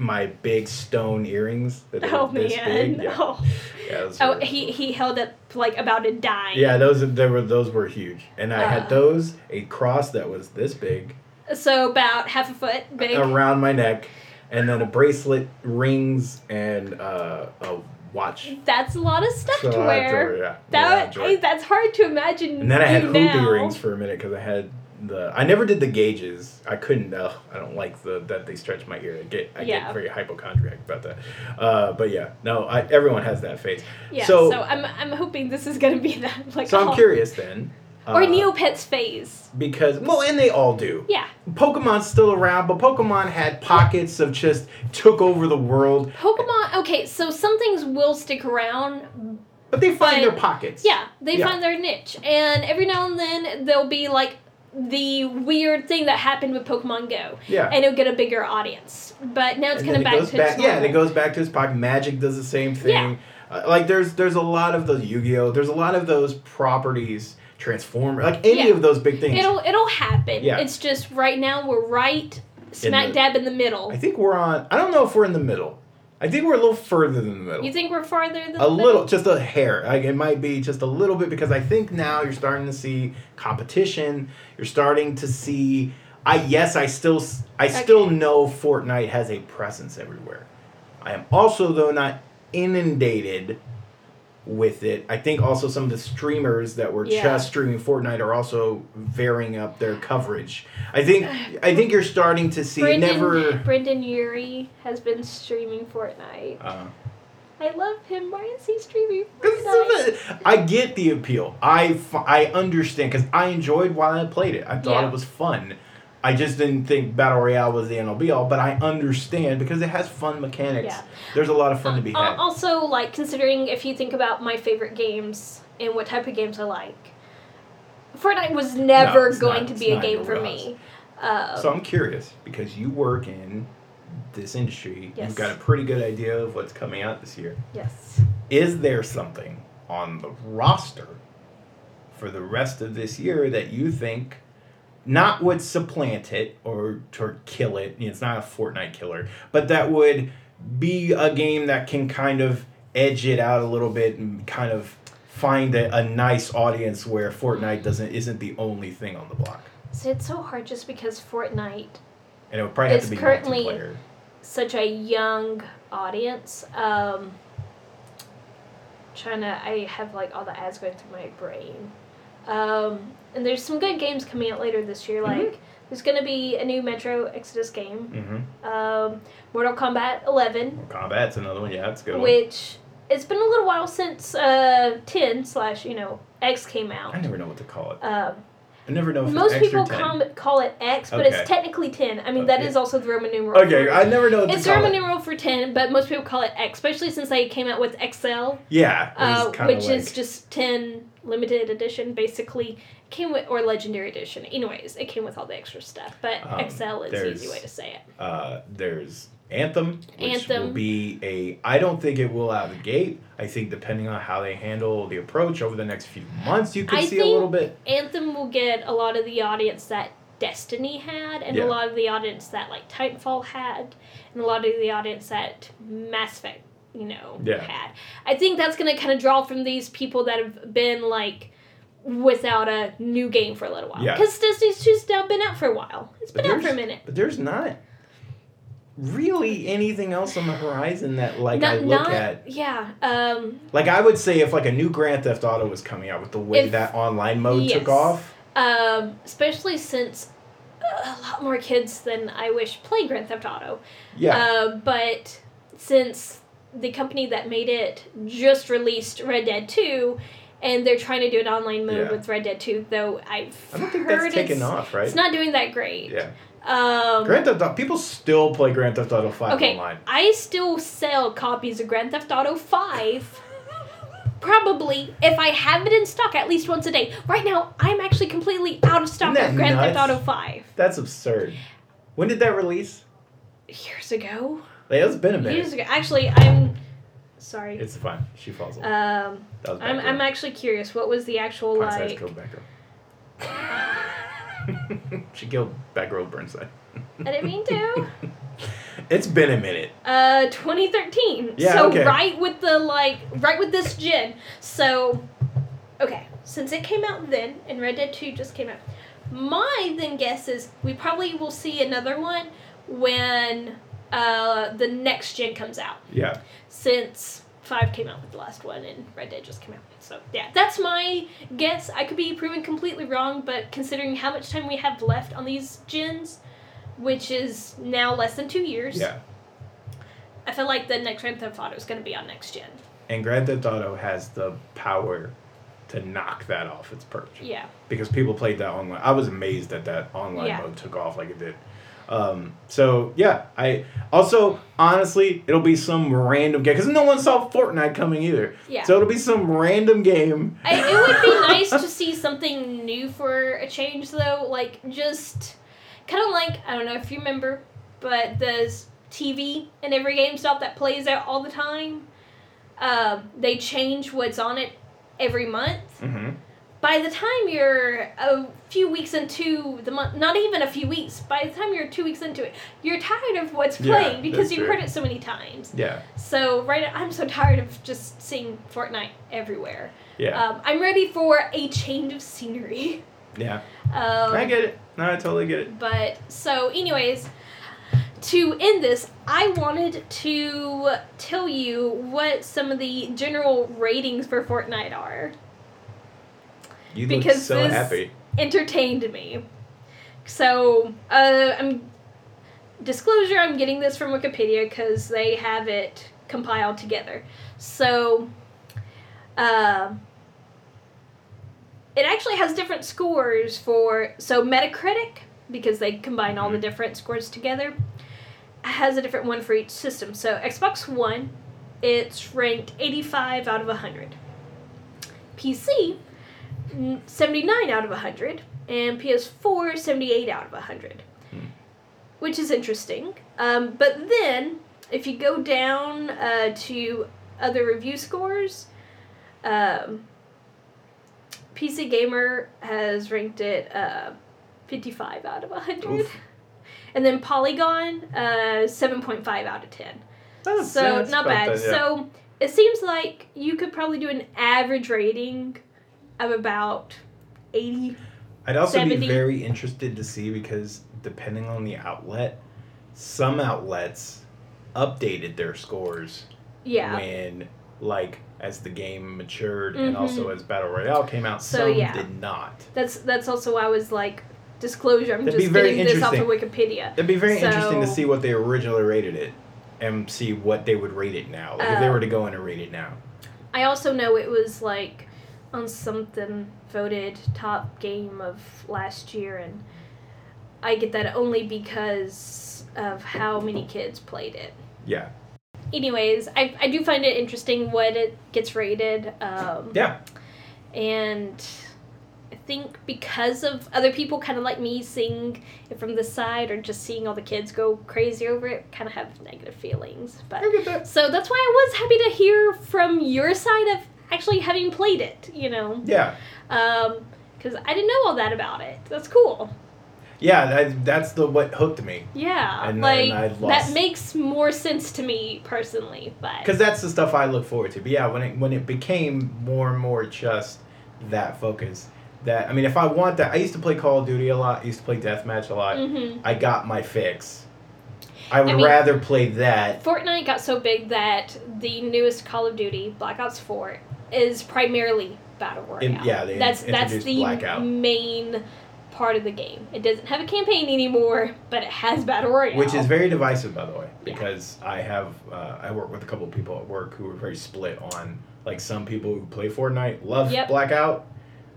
my big stone earrings
Oh man!
big. Yeah,
Oh,
yeah,
oh
were-
he he held up like about a dime.
yeah, those they were those were huge, and I
Uh.
had those a cross that was this big
So about half a foot big.
around my neck, and then a bracelet, rings, and uh, a watch.
That's a lot of stuff
So
to
I to-
wear.
yeah, yeah,
That
jewelry.
hey, that's hard to imagine.
And then I had hoop
now.
earrings for a minute because I had the. I never did the gauges. I couldn't. Uh, I don't like the that they stretch my ear. I get. I
Yeah.
get very hypochondriac about that. Uh, but yeah, no. I, everyone has that phase.
Yeah.
So-
So, I'm I'm hoping this is gonna be that like.
So I'm curious then.
Or
uh,
Neopets phase.
because well, and they all do.
Yeah.
Pokemon's still around, but Pokemon had pockets of just took over the world,
Pokemon. Okay, so some things will stick around.
but they find
But-
their pockets.
Yeah, they
Yeah.
find their niche, and every now and then there'll be like the weird thing that happened with Pokemon Go,
Yeah.
and it'll get a bigger audience. But now it's kind of
then
back to
back, yeah, and it goes back to its pocket. Magic does the same thing.
Yeah.
Uh, like there's there's a lot of those Yu-Gi-Oh. There's a lot of those properties, Transformer, like any
Yeah.
of those big things.
It'll it'll happen.
Yeah.
It's just right now we're right smack
the-
dab in the middle.
I think we're on. I don't know if we're in the middle. I think we're a little further than the middle.
You think we're farther than
a little, just a hair. Like it might be just a little bit because I think now you're starting to see competition. You're starting to see. I yes, I still I still know Fortnite has a presence everywhere. I am also though not inundated with it. I think also some of the streamers that were
Yeah.
just streaming Fortnite are also varying up their coverage. I think I think you're starting to see
Brendon,
never.
Brendon Urie has been streaming Fortnite.
Uh,
I love him. Why is he streaming Fortnite?
I get the appeal. I, f- I understand because I enjoyed while I played it. I thought
Yeah.
it was fun. I just didn't think battle royale was the end all be all. But I understand because it has fun mechanics.
Yeah.
There's a lot of fun to be
Uh,
had.
also, like considering if you think about my favorite games and what type of games I like, Fortnite was never
it's
going
not-
to be a game for me. Uh,
so I'm curious because you work in this industry.
Yes.
You've got a pretty good idea of what's coming out this year.
yes.
Is there something on the roster for the rest of this year that you think not would supplant it or kill it? It's not a Fortnite killer, but that would be a game that can kind of edge it out a little bit and kind of find a, a nice audience where Fortnite doesn't isn't the only thing on the block.
So it's so hard just because Fortnite
And it would probably have to be
currently-
multiplayer.
such a young audience. Um, trying to, I have like all the ads going through my brain. Um, and there's some good games coming out later this year.
Mhm.
Like there's gonna be a new Metro Exodus game,
Mm-hmm.
um, Mortal Kombat 11,
Combat's another one. Yeah, it's good. one.
which it's been a little while since uh, 10 slash you know X came out.
I never know what to call it.
Um,
I never know if
most people
10.
com- call it X, but
Okay.
it's technically 10. I mean, that
Okay.
is also the Roman numeral.
Okay,
for-
I never know what
It's Roman
it.
numeral for 10, but most people call it X, especially since they came out with XL,
Yeah,
uh, which
like,
is just 10 limited edition, basically. Came with, or legendary edition. Anyways, it came with all the extra stuff, but
Um,
XL is the easy way to say it.
uh, there's Anthem, which will be a. I don't think it will out of the gate. I think depending on how they handle the approach over the next few months, you could
I
see a little bit.
Anthem will get a lot of the audience that Destiny had, and
Yeah.
a lot of the audience that like Titanfall had, and a lot of the audience that Mass Effect, you know,
Yeah.
had. I think that's gonna kind of draw from these people that have been like without a new game for a little while.
Yeah.
Because Destiny's 2's now been out for a while. It's been out for a minute.
But there's not really anything else on the horizon that like I look
not-
at.
Yeah. Um,
Like I would say if like a new Grand Theft Auto was coming out with the way
If-
that online mode
yes.
took off.
um, especially since a lot more kids than I wish play Grand Theft Auto.
Yeah.
Uh, but since the company that made it just released Red Dead 2, and they're trying to do an online mode
Yeah.
with Red Dead 2, though I've
I don't think
heard
that's taken off, right?
it's not doing that great.
yeah.
Um,
Grand Theft Auto people still play Grand Theft Auto 5
okay,
online.
I still sell copies of Grand Theft Auto 5. Probably, if I have it in stock at least once a day. Right now, I'm actually completely out of stock of Grand Theft? Auto 5.
That's absurd. When did that release?
Years ago?
Like, it's been a minute.
Years ago. Actually, I'm sorry.
It's fine. She falls off.
Um, I'm, I'm actually curious. What was the actual
Burnside
like?
she killed Batgirl Burnside.
I didn't mean to.
It's been a minute.
Uh, 2013.
Yeah,
So
okay.
right with the like, right with this gen. So, okay, since it came out then, and Red Dead 2 just came out, my then guess is we probably will see another one when uh the next gen comes out.
Yeah.
Since five came out with the last one and Red Dead just came out. So yeah, that's my guess. I could be proven completely wrong, but considering how much time we have left on these gens, which is now less than two years,
Yeah.
I feel like the next Grand Theft Auto is going to be on next gen.
And Grand Theft Auto has the power to knock that off its perch.
Yeah.
because people played that online. I was amazed that that online
Yeah.
mode took off like it did. Um, so yeah, I also honestly it'll be some random game because no one saw Fortnite coming either.
Yeah.
So it'll be some random game.
I, it would be nice to see something new for a change, though. Like, just kind of like, I don't know if you remember, but there's TV in every GameStop that plays out all the time. Um, they change what's on it every month.
Mm-hmm.
By the time you're a few weeks into the month, not even a few weeks, by the time you're two weeks into it, you're tired of what's
Yeah,
playing because you've
true.
heard it so many times.
Yeah,
So right, I'm so tired of just seeing Fortnite everywhere.
yeah,
Um, I'm ready for a change of scenery.
yeah.
Um,
I get it. No, I totally get it.
But so, anyways, to end this, I wanted to tell you what some of the general ratings for Fortnite are.
You look
Because
so
this-
happy.
Entertained me. So, uh, I'm disclosure. I'm getting this from Wikipedia because they have it compiled together. So, uh, it actually has different scores for so Metacritic because they combine all the
Mhm.
different scores together has a different one for each system. So Xbox One, it's ranked 85 out of 100. PC, 79 out of 100, and PS4 78 out of 100.
Hmm.
Which is interesting. Um, but then if you go down uh, to other review scores, um, PC Gamer has ranked it uh, 55 out of 100.
Oof.
And then Polygon, uh, 7.5 out of 10.
That's-
So, not bad.
that, yeah.
So, it seems like you could probably do an average rating of about 80.
I'd also
70.
be very interested to see because depending on the outlet, some outlets updated their scores
Yeah.
when like as the game matured
Mhm.
and also as Battle Royale came out,
So,
some
yeah.
did not.
That's that's also why I was like, disclosure, I'm
That'd
just getting this off of. Wikipedia.
It'd be very interesting to see what they originally rated it and see what they would rate it now. Like if they
Uh,
were to go in and rate it now.
I also know it was like on something voted top game of last year, and I get that only because of how many kids played it.
Yeah.
Anyways, I, I do find it interesting what it gets rated. Um,
Yeah.
and I think because of other people kind of like me seeing it from the side or just seeing all the kids go crazy over it, kind of have negative feelings. But
I get that.
so that's why I was happy to hear from your side of actually having played it. You know,
Yeah.
Um, because I didn't know all that about it. That's cool.
Yeah, that, that's the what hooked me.
Yeah,
And
like
then I
that makes more sense to me personally. But
Because that's the stuff I look forward to. But yeah, when it when it became more and more just that focus, that I mean, if I want that, I used to play Call of Duty a lot. I used to play Deathmatch a lot.
hmm
I got my fix I would
I mean-
rather play that.
Fortnite got so big that the newest Call of Duty, Black Ops 4, is primarily battle royale.
In- yeah,
that's that's the
Blackout.
main part of the game. It doesn't have a campaign anymore, but it has battle royale.
Which is very divisive, by the way,
Yeah.
because I have uh, I work with a couple of people at work who are very split on like some people who play Fortnite love
Yep.
Blackout,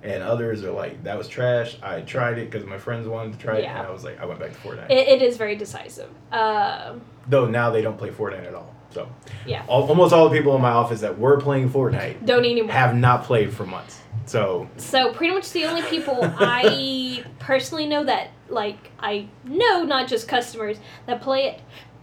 and others are like that was trash. I tried it because my friends wanted to try it,
Yeah.
and I was like I went back to Fortnite.
it, it is very decisive. Um
Though now they don't play Fortnite at all. So
Yeah.
al- almost all the people in my office that were playing Fortnite
don't anymore.
have not played for months. So
So pretty much the only people I personally know that like I know not just customers that play it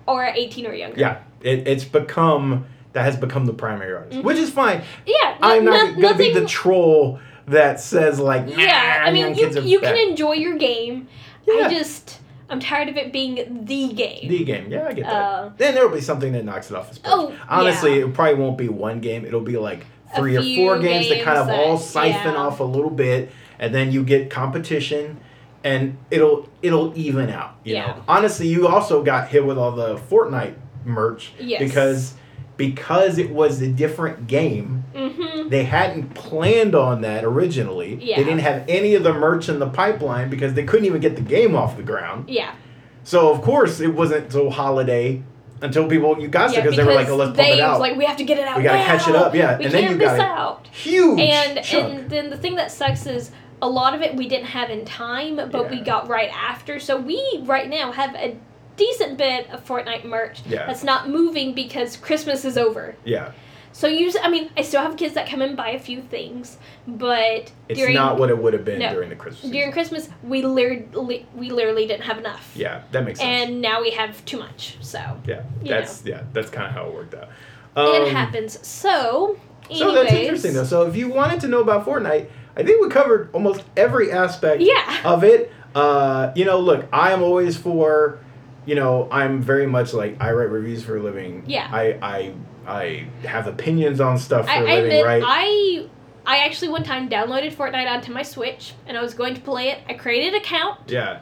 are 18 or younger.
yeah, it, it's become that has become the primary artist, mm-hmm. which is fine.
Yeah,
I'm not
no-
gonna be the troll that says like
Yeah, I mean you you
bad."
can enjoy your game.
Yeah.
I just I'm tired of it being the game.
The game, yeah, I get that.
Uh,
then there will be something that knocks it off its perch.
Oh,
Honestly,
yeah.
it probably won't be one game. It'll be like three or four games, that kind of
games
all siphon
yeah.
off a little bit, and then you get competition, and it'll it'll even out. You
Yeah.
know, honestly, you also got hit with all the Fortnite merch
Yes.
because because it was a different game.
mm-hmm.
They hadn't planned on that originally.
Yeah.
They didn't have any of the merch in the pipeline because they couldn't even get the game off the ground.
Yeah.
So of course it wasn't until holiday until people you got
yeah,
because they were like, oh, let's pump it out.
was like we have to get it out.
We gotta
now.
catch it up, yeah,
We
and then
can't
you
miss
gotta-
out.
Huge
And
chunk.
and then the thing that sucks is a lot of it we didn't have in time, but we got right after. So we right now have a decent bit of Fortnite merch
Yeah.
that's not moving because Christmas is over.
yeah,
So use I mean I still have kids that come and buy a few things, but
it's
during
not what it would have been
No.
during the Christmas. season.
during Christmas we literally we literally didn't have enough.
yeah, that makes sense.
And now we have too much. So
yeah, that's yeah, that's kind of how it worked out.
it
Um,
happens. So
So that's interesting though. So if you wanted to know about Fortnite, I think we covered almost every aspect
Yeah.
of it. Uh, you know, look, I am always for, you know, I'm very much like I write reviews for a living.
Yeah.
I I I have opinions on stuff for
I,
a
I
living,
admit,
right?
I I actually one time downloaded Fortnite onto my Switch and I was going to play it. I created an account.
yeah.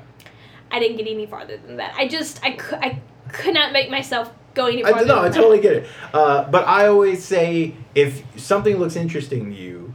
I didn't get any farther than that. I just I could I could not make myself go any
I
farther.
no, I totally get it. Uh, but I always say if something looks interesting to you,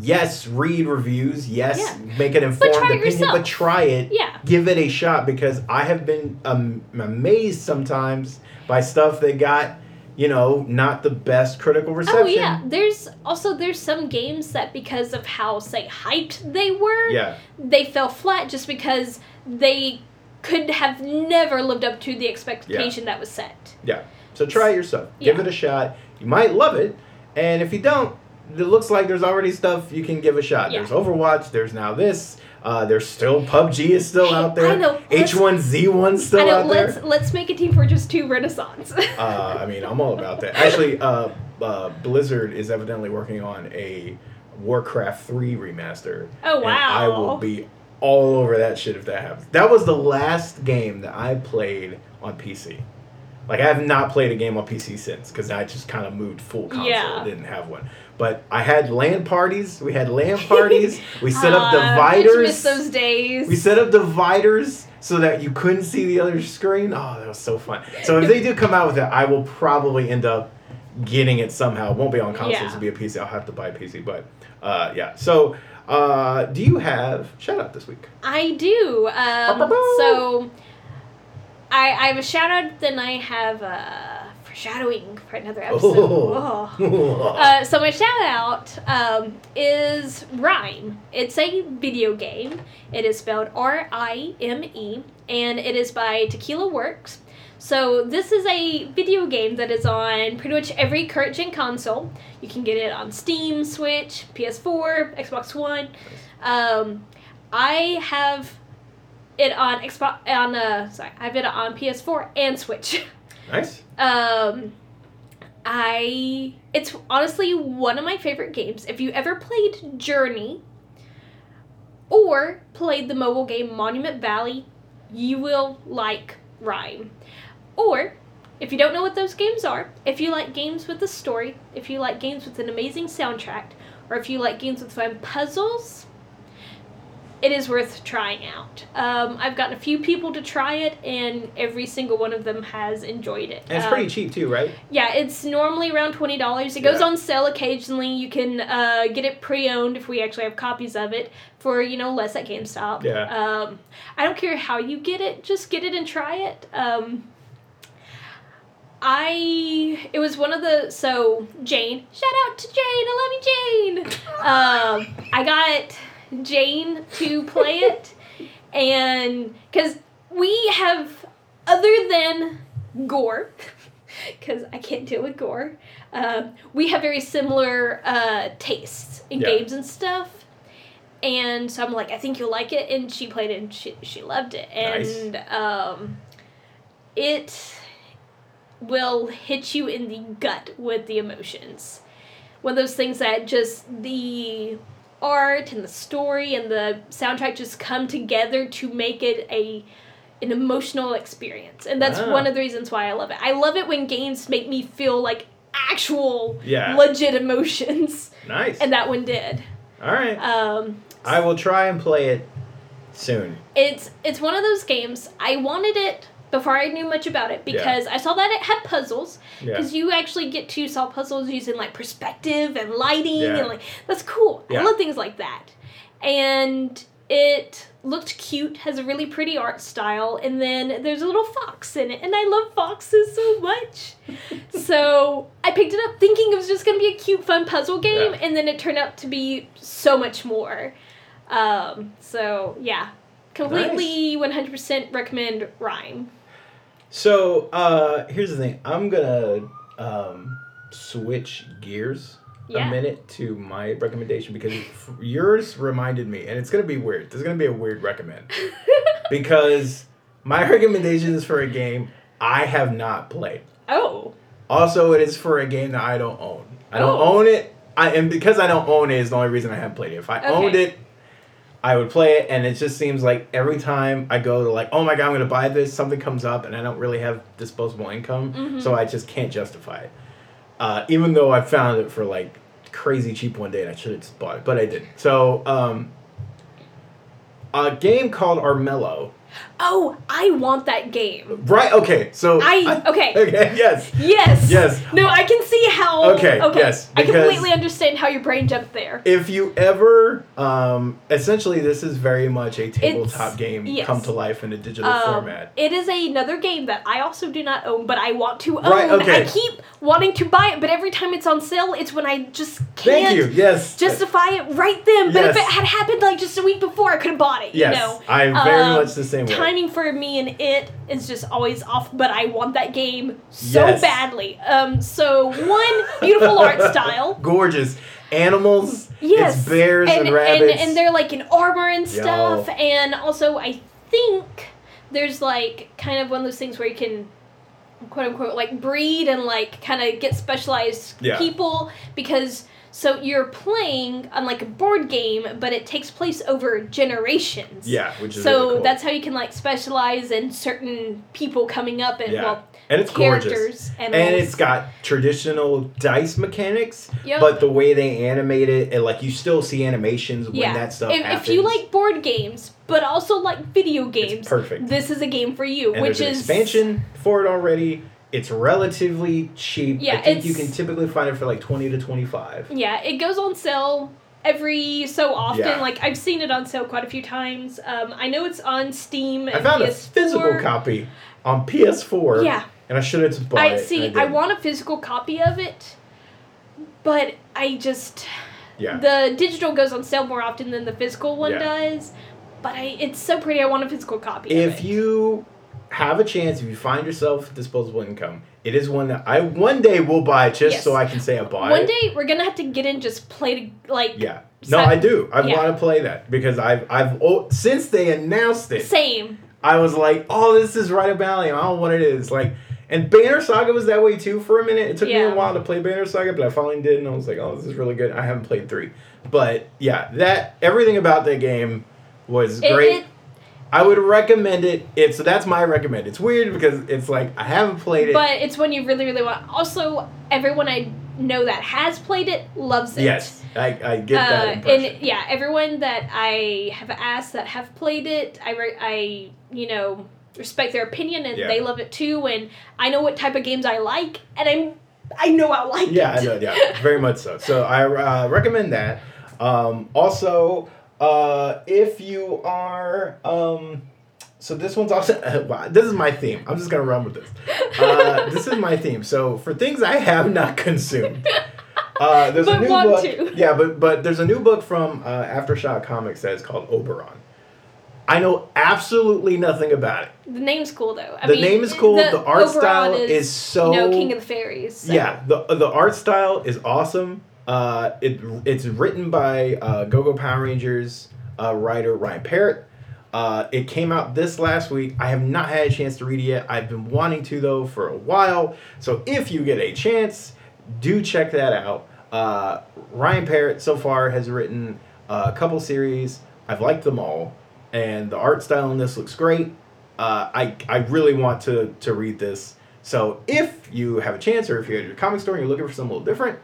yes, read reviews. Yes,
Yeah.
make an informed
it
opinion,
yourself.
but try it.
Yeah.
Give it a shot because I have been um, amazed sometimes by stuff that got, you know, not the best critical oh, reception.
Oh yeah, there's also there's some games that because of how say hyped they were,
Yeah.
they fell flat just because they could have never lived up to the expectation that was set.
Yeah. So try it yourself.
Yeah.
Give it a shot. You might love it, and if you don't, it looks like there's already stuff you can give a shot.
Yeah.
There's Overwatch. There's now this. Uh, there's still PUBG is still out there.
I know.
H one Z one still
I know.
out there.
Let's let's make a Team Fortress Two Renaissance.
Uh, I mean, I'm all about that. Actually, uh, uh, Blizzard is evidently working on a Warcraft 3 remaster.
Oh,
and I will be all over that shit if that happens. That was the last game that I played on PC. Like, I have not played a game on PC since because I just kind of moved full console.
Yeah.
Didn't have one. But I had LAN parties. We had LAN parties. we set up
Uh, I
dividers.
miss those days.
We set up dividers so that you couldn't see the other screen. Oh, that was so fun. So if they do come out with it, I will probably end up getting it somehow. It won't be on consoles.
Yeah.
It'll be a PC. I'll have to buy a PC. But uh, yeah. So uh, do you have shout out this week?
I do. Um, so I I have a shout out, then I have uh, foreshadowing for another episode.
Oh.
Oh. Uh, so my shout out um, is Rime. It's a video game. It is spelled R I M E, and it is by Tequila Works. So this is a video game that is on pretty much every current gen console. You can get it on Steam, Switch, PS4, Xbox One. Um, I have it on Xbox on uh sorry, I have it on PS4 and Switch.
nice.
Um, I it's honestly one of my favorite games. If you ever played Journey or played the mobile game Monument Valley, you will like Rime. Or if you don't know what those games are, if you like games with a story, if you like games with an amazing soundtrack, or if you like games with fun puzzles, it is worth trying out. Um, I've gotten a few people to try it, and every single one of them has enjoyed it.
And it's
Um,
pretty cheap too, right?
Yeah, it's normally around twenty dollars. It goes on sale occasionally. You can uh, get it pre-owned if we actually have copies of it for you know less at GameStop.
Yeah.
Um, I don't care how you get it, just get it and try it. Um, I it was one of the so Jane shout out to Jane I love you Jane. Um, I got Jane to play it, and because we have other than gore because I can't deal with gore. Um, we have very similar uh, tastes in
Yeah.
games and stuff. And so I'm like, I think you'll like it. And she played it and she, she loved it.
Nice.
And um, it will hit you in the gut with the emotions. One of those things that just the art and the story and the soundtrack just come together to make it a an emotional experience. And that's
Wow.
one of the reasons why I love it. I love it when games make me feel like actual
Yeah.
legit emotions.
Nice.
And that one did.
All right.
Um,
I will try and play it soon.
it's it's one of those games. I wanted it before I knew much about it because I saw that it had puzzles.
Yeah.
Because you actually get to solve puzzles using like perspective and lighting
Yeah.
and like that's cool.
Yeah.
I love things like that. And it looked cute, has a really pretty art style, and then there's a little fox in it, and I love foxes so much. so I picked it up thinking it was just gonna be a cute, fun puzzle game,
Yeah.
and then it turned out to be so much more. Um, so yeah, completely 100% recommend Rime.
So uh, here's the thing. I'm gonna um, switch gears
Yeah.
a minute to my recommendation because yours reminded me, and it's gonna be weird. This is gonna be a weird recommend because my recommendation is for a game I have not played.
oh,
Also, it is for a game that I don't own. I don't
Oh.
own it. I and because I don't own it is the only reason I haven't played it. If I
Okay.
owned it, I would play it, and it just seems like every time I go to like, oh my god, I'm gonna buy this, something comes up, and I don't really have disposable income,
Mhm.
so I just can't justify it. Uh, even though I found it for like crazy cheap one day, and I should have just bought it, but I didn't. So, um, a game called Armello.
Oh, I want that game.
Right? Okay. So
I okay.
Okay. Yes.
Yes.
Yes.
No, I can see how.
Okay, Okay. yes,
I completely understand how your brain jumped there.
if you ever um essentially this is very much a tabletop game
yes.
come to life in a digital
Um,
format
It is another game that I also do not own, but I want to own.
Right, okay.
I keep wanting to buy it, but every time it's on sale, it's when I just can't
thank you yes
justify it right then. But if it had happened like just a week before, I could have bought it.
yes
You know.
i'm very
Um,
much the same way
Timing for me and it is just always off, but I want that game so
Yes.
badly. Um, so one beautiful art style.
gorgeous animals
Yes,
it's bears and,
and,
rabbits
and, and they're like in armor and
Yo.
stuff, and also I think there's like kind of one of those things where you can quote unquote like breed and like kind of get specialized
Yeah.
people because so you're playing on like a board game, but it takes place over generations.
yeah which is
So
really cool.
that's how you can like specialize in certain people coming up and
Yeah.
well
and it's gorgeous
characters
and it's got traditional dice mechanics
Yep.
but the way they animate it and like you still see animations when
yeah.
that stuff
if,
happens
if you like board games, but also like video games,
perfect.
This is a game for you,
and
which is
expansion for it already it's relatively cheap
Yeah,
i think you can typically find it for like 20 to 25
Yeah, it goes on sale every so often.
Yeah.
Like I've seen it on sale quite a few times. Um, I know it's on Steam.
I found a
PS4.
physical copy on PS4.
Yeah.
And I should have bought
I
it.
see. I
didn't.
want a physical copy of it, but I just
Yeah.
the digital goes on sale more often than the physical one
Yeah.
does. But I, it's so pretty. I want a physical copy. of
if you have a chance, if you find yourself disposable income, it is one that I one day will buy just
Yes.
so I can say I bought
one
it.
One day we're gonna have to get in just play to like
Yeah. No, I do. I
yeah.
want to play that because I've I've oh, since they announced it,
same.
I was like, oh, this is right up alley. I don't know what it is. Like, and Banner Saga was that way too for a minute. It took me a while to play Banner Saga, but I finally did, and I was like, oh, this is really good. I haven't played three, but yeah, that everything about that game was
It-
great.
it-
I would recommend it. If so, that's my recommend. It's weird because it's like I haven't played it.
But it's when you really, really want. Also, everyone I know that has played it loves it.
Yes, I, I get that
Uh,
impression.
and yeah, everyone that I have asked that have played it, I re- I you know respect their opinion and
Yeah.
they love it too. And I know what type of games I like, and I'm I know I like
yeah,
it.
I know. Yeah, very much so. So I uh, recommend that. Um, also, uh, if you are, um, so this one's also. wow, this is my theme. I'm just gonna run with this. Uh, this is my theme. So for things I have not consumed. Uh, there's a
But
new
want
book.
to.
Yeah, but but there's a new book from uh, Aftershock Comics that is called Oberon. I know absolutely nothing about it.
The name's cool though. I
The
mean,
name is cool. The art
Oberon
style is so-
you know King of the Fairies. so-
Yeah, the the art style is awesome. Uh, it it's written by uh, GoGo Power Rangers uh, writer Ryan Parrott. Uh, it came out this last week. I have not had a chance to read it yet. I've been wanting to though for a while. So if you get a chance, do check that out. Uh, Ryan Parrott so far has written a couple series. I've liked them all, and the art style in this looks great. Uh, I I really want to to read this. So if you have a chance, or if you're at your comic store and you're looking for something a little different,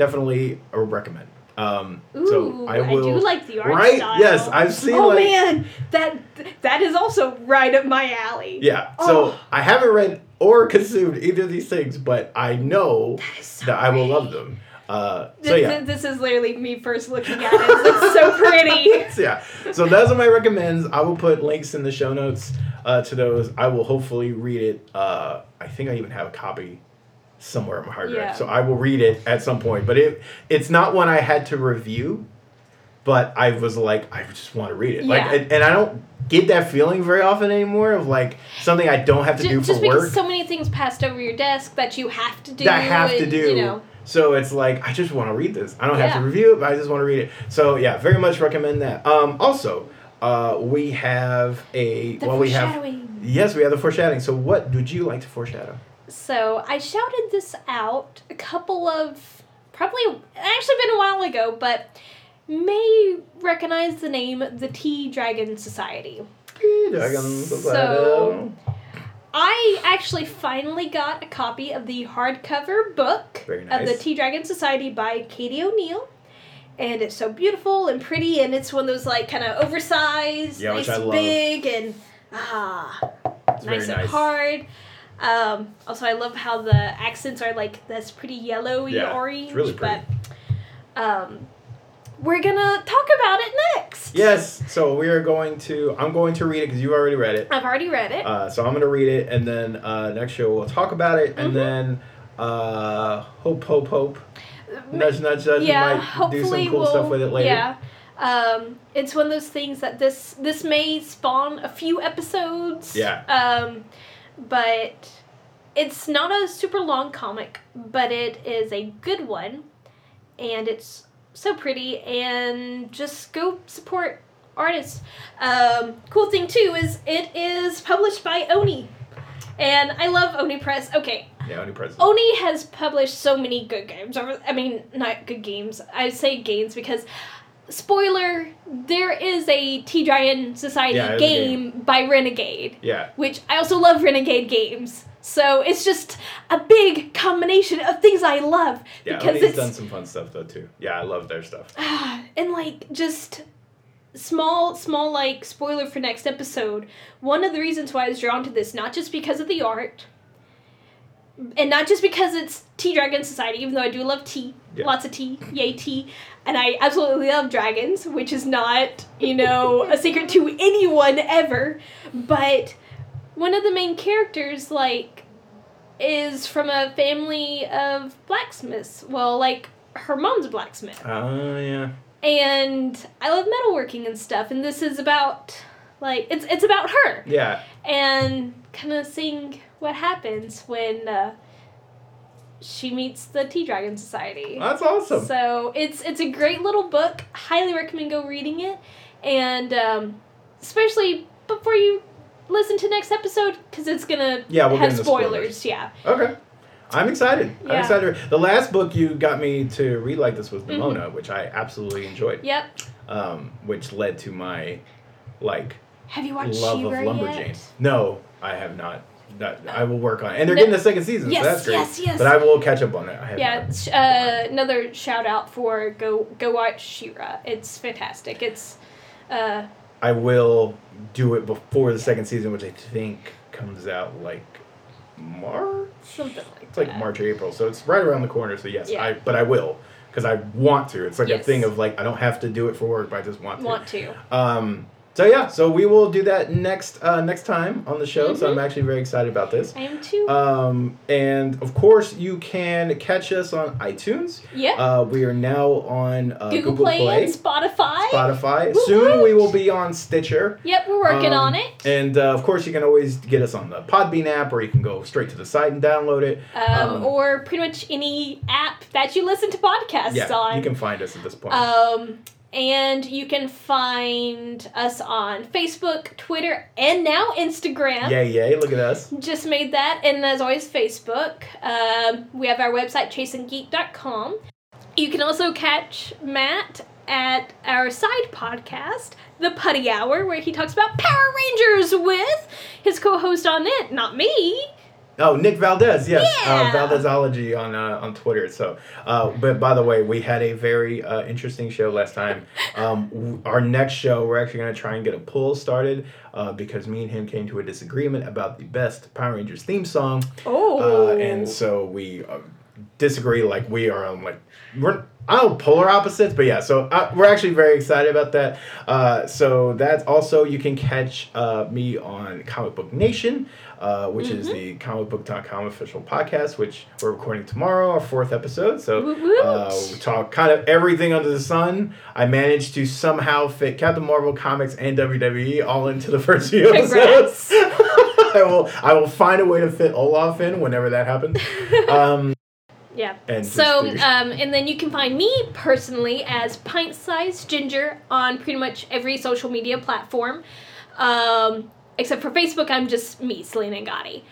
definitely I would recommend. Um,
Ooh,
so I will.
do like the art
right?
style.
Yes, I've seen
Oh
like
man, that that is also right up my alley.
yeah. So
Oh.
I haven't read or consumed either of these things, but I know
That so
that I will love them. Uh, so yeah.
th- this is literally me first looking at it. It's so pretty.
So, yeah. So those are my recommends. I will put links in the show notes uh, to those. I will hopefully read it. Uh, I think I even have a copy somewhere in my hard drive.
Yeah.
So I will read it at some point. But it it's not one I had to review, but I was like, I just want to read it. Like,
Yeah.
and, and I don't get that feeling very often anymore of like something I don't have to do
Just,
for
just because
work
so many things passed over your desk that you have to do.
that I have to do.
You know,
So it's like I just want to read this. I don't have to review it, but I just want to read it. So yeah, very much recommend that. Um, also, uh, we have a
the
well, we have
foreshadowing.
yes, we have the foreshadowing. So what would you like to foreshadow?
So I shouted this out a couple of probably actually been a while ago, but may recognize the name the Tea Dragon Society. Tea Dragon Society. So- I actually finally got a copy of the hardcover book
Very
of the
nice.
Tea Dragon Society by Katie O'Neill. And it's so beautiful and pretty, and it's one of those like kind of oversized,
Yeah,
nice
I
and
love.
big, and ah,
It's very
nice and
nice.
hard. Um, also, I love how the accents are like this pretty yellowy
Yeah, it's really pretty.
But um, we're gonna talk about it next.
Yes. So we are going to. I'm going to read it because you already read it.
I've already read it.
Uh, so I'm to read it, and then uh, next show we'll talk about it, and
Mhm.
then uh, hope, hope, hope. Nudge, nudge, nudge.
yeah,
might
hopefully
do some cool
we'll,
stuff with it later.
Yeah. Um, it's one of those things that this this may spawn a few episodes.
Yeah.
Um, but it's not a super long comic, but it is a good one, and it's so pretty. And just go support artists. Um, cool thing too is it is published by Oni, and I love Oni Press. Okay,
Yeah, Oni Press.
Oni has published so many good games. I mean, not good games. I say games because, spoiler, there is a Tea Dragon Society
Yeah, a
game, by Renegade,
Yeah.
which I also love Renegade games. So it's just a big combination of things I love
Yeah,
because
Oni's
it's
done some fun stuff though too. Yeah, I love their stuff.
and like just small small like spoiler for next episode one of the reasons why i was drawn to this not just because of the art and not just because it's tea dragon society even though i do love tea
Yeah.
lots of tea yay tea and i absolutely love dragons which is not you know a secret to anyone ever but one of the main characters like is from a family of blacksmiths well like her mom's a blacksmith
Oh yeah.
and I love metalworking and stuff. And this is about like it's it's about her
Yeah.
and kind of seeing what happens when uh, she meets the Tea Dragon Society.
That's awesome.
So it's it's a great little book. Highly recommend go reading it, and um, especially before you listen to next episode because it's gonna
Yeah, we'll
have spoilers.
spoilers.
Yeah.
Okay. I'm excited. I'm excited. The last book you got me to read like this was
Mhm.
Which I absolutely enjoyed.
Yep.
Um, which led to my like
Have you watched
love
She-Ra
of Lumberjanes.
yet?
No, I have not. That I will work on, it. and they're
No.
getting a second season,
Yes,
so that's great.
yes, yes.
But I will catch up on that. I
Yeah, uh, another shout out for go go watch She-Ra. It's fantastic. It's uh,
I will do it before the second season, which I think comes out like March.
something like that.
It's like
that.
March or April, so it's right around the corner. So yes,
Yeah.
I but I will because I want to. It's like a thing of like I don't have to do it for work, but I just want to.
Want to?
Um. So yeah, so we will do that next uh, next time on the show. So I'm
Mhm.
actually very excited about this.
I am too.
Um, and of course, you can catch us on iTunes.
yeah.
Uh, we are now on uh,
Google,
Google,
Play, and Spotify.
Spotify.
Woo
Soon we will be on Stitcher.
Yep, we're working
Um,
on it.
And uh, of course, you can always get us on the Podbean app, or you can go straight to the site and download it.
Um,
um,
or pretty much any app that you listen to podcasts
yeah,
on.
you can find us at this point.
Um, and you can find us on Facebook, Twitter, and now Instagram.
yay, yay! Look at us.
Just made that, and as always, Facebook. Um, we have our website, chasinggeek.com. You can also catch Matt at our side podcast, The Putty Hour, where he talks about Power Rangers with his co host on it, not me.
Oh, Nick Valdez, yes,
Yeah.
uh, Valdezology on uh, on Twitter. So, uh, but by the way, we had a very uh, interesting show last time. Um, w- our next show, we're actually going to try and get a poll started uh, because me and him came to a disagreement about the best Power Rangers theme song,
Oh.
uh, and so we uh, disagree. Like we are on like we're I don't polar opposites, but yeah. So uh, we're actually very excited about that. Uh, so that's also you can catch uh, me on Comic Book Nation, uh, which is
Mhm.
the comicbook.com official podcast, which we're recording tomorrow, our fourth episode. So uh, we talk kind of everything under the sun. I managed to somehow fit Captain Marvel comics and WWE all into the first few episodes. I will I will find a way to fit Olaf in whenever that happens. Um,
Yeah.
and
So, um, and then you can find me personally as Pint Sized Ginger on pretty much every social media platform. Um, except for Facebook, I'm just me, Selina Angotti.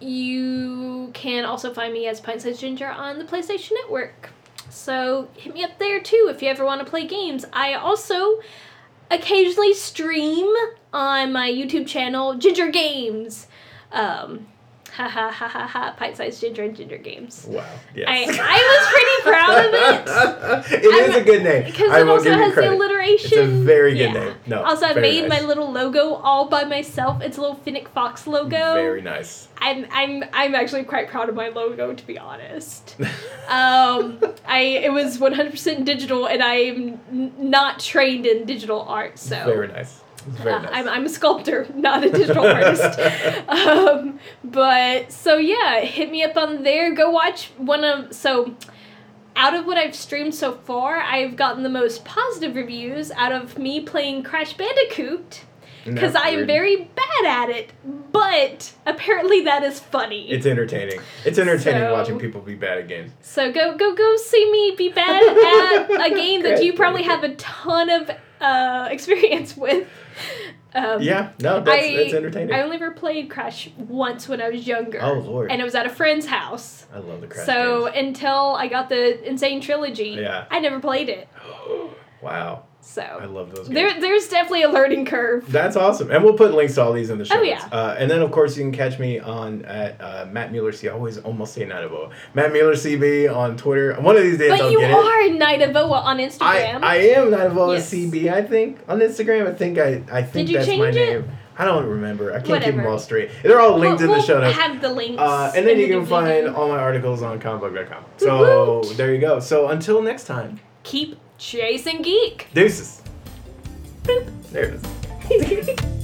You can also find me as Pint Sized Ginger on the PlayStation Network. So hit me up there too if you ever want to play games. I also occasionally stream on my YouTube channel, Ginger Games. Um, ha ha ha ha ha, pint sized ginger and ginger games.
wow. Yes.
I, I was pretty proud of it.
it is a good name.
Because it also has
credit.
the alliteration.
It's a very good
Yeah.
name. No.
Also, I made
nice.
my little logo all by myself. It's a little Fennec Fox logo.
Very nice.
I'm I'm I'm actually quite proud of my logo to be honest. um, I it was 100% digital, and I'm n- not trained in digital art, so
Very nice.
Uh,
nice.
I'm, I'm a sculptor, not a digital artist. um, but so yeah, hit me up on there. Go watch one of so. Out of what I've streamed so far, I've gotten the most positive reviews out of me playing Crash Bandicoot because I am very bad at it. But apparently that is funny.
It's entertaining. It's entertaining
So-
watching people be bad at games.
so go go go see me be bad at a game that you probably have a ton of uh, experience with. Um,
Yeah, no, that's,
I,
that's entertaining.
I only ever played Crash once when I was younger.
oh lord,
And it was at a friend's house.
I love the Crash
so
games.
until I got the N. Sane Trilogy,
Yeah.
I never played it.
wow, I love those games.
there, there's definitely a learning curve.
That's awesome, and we'll put links to all these in the show
Oh, yeah.
Uh, and then of course you can catch me on at uh, Matt Mueller C. I always almost say Nightabo. Matt Mueller CB on Twitter. One of these days
But
I'll
you
get it.
are Knight of OA on Instagram.
I I am Nightabo
Yes.
CB. I think on Instagram. I think I I think
Did you
that's my
it?
name. I don't remember. I can't keep them all straight. They're all linked
we'll,
in the
we'll
show notes.
have the links.
Uh, and then you can find all my articles on comicbook.com. So there you go. So until next time,
Keep chasing geek.
deuces.
Boop.
There it is.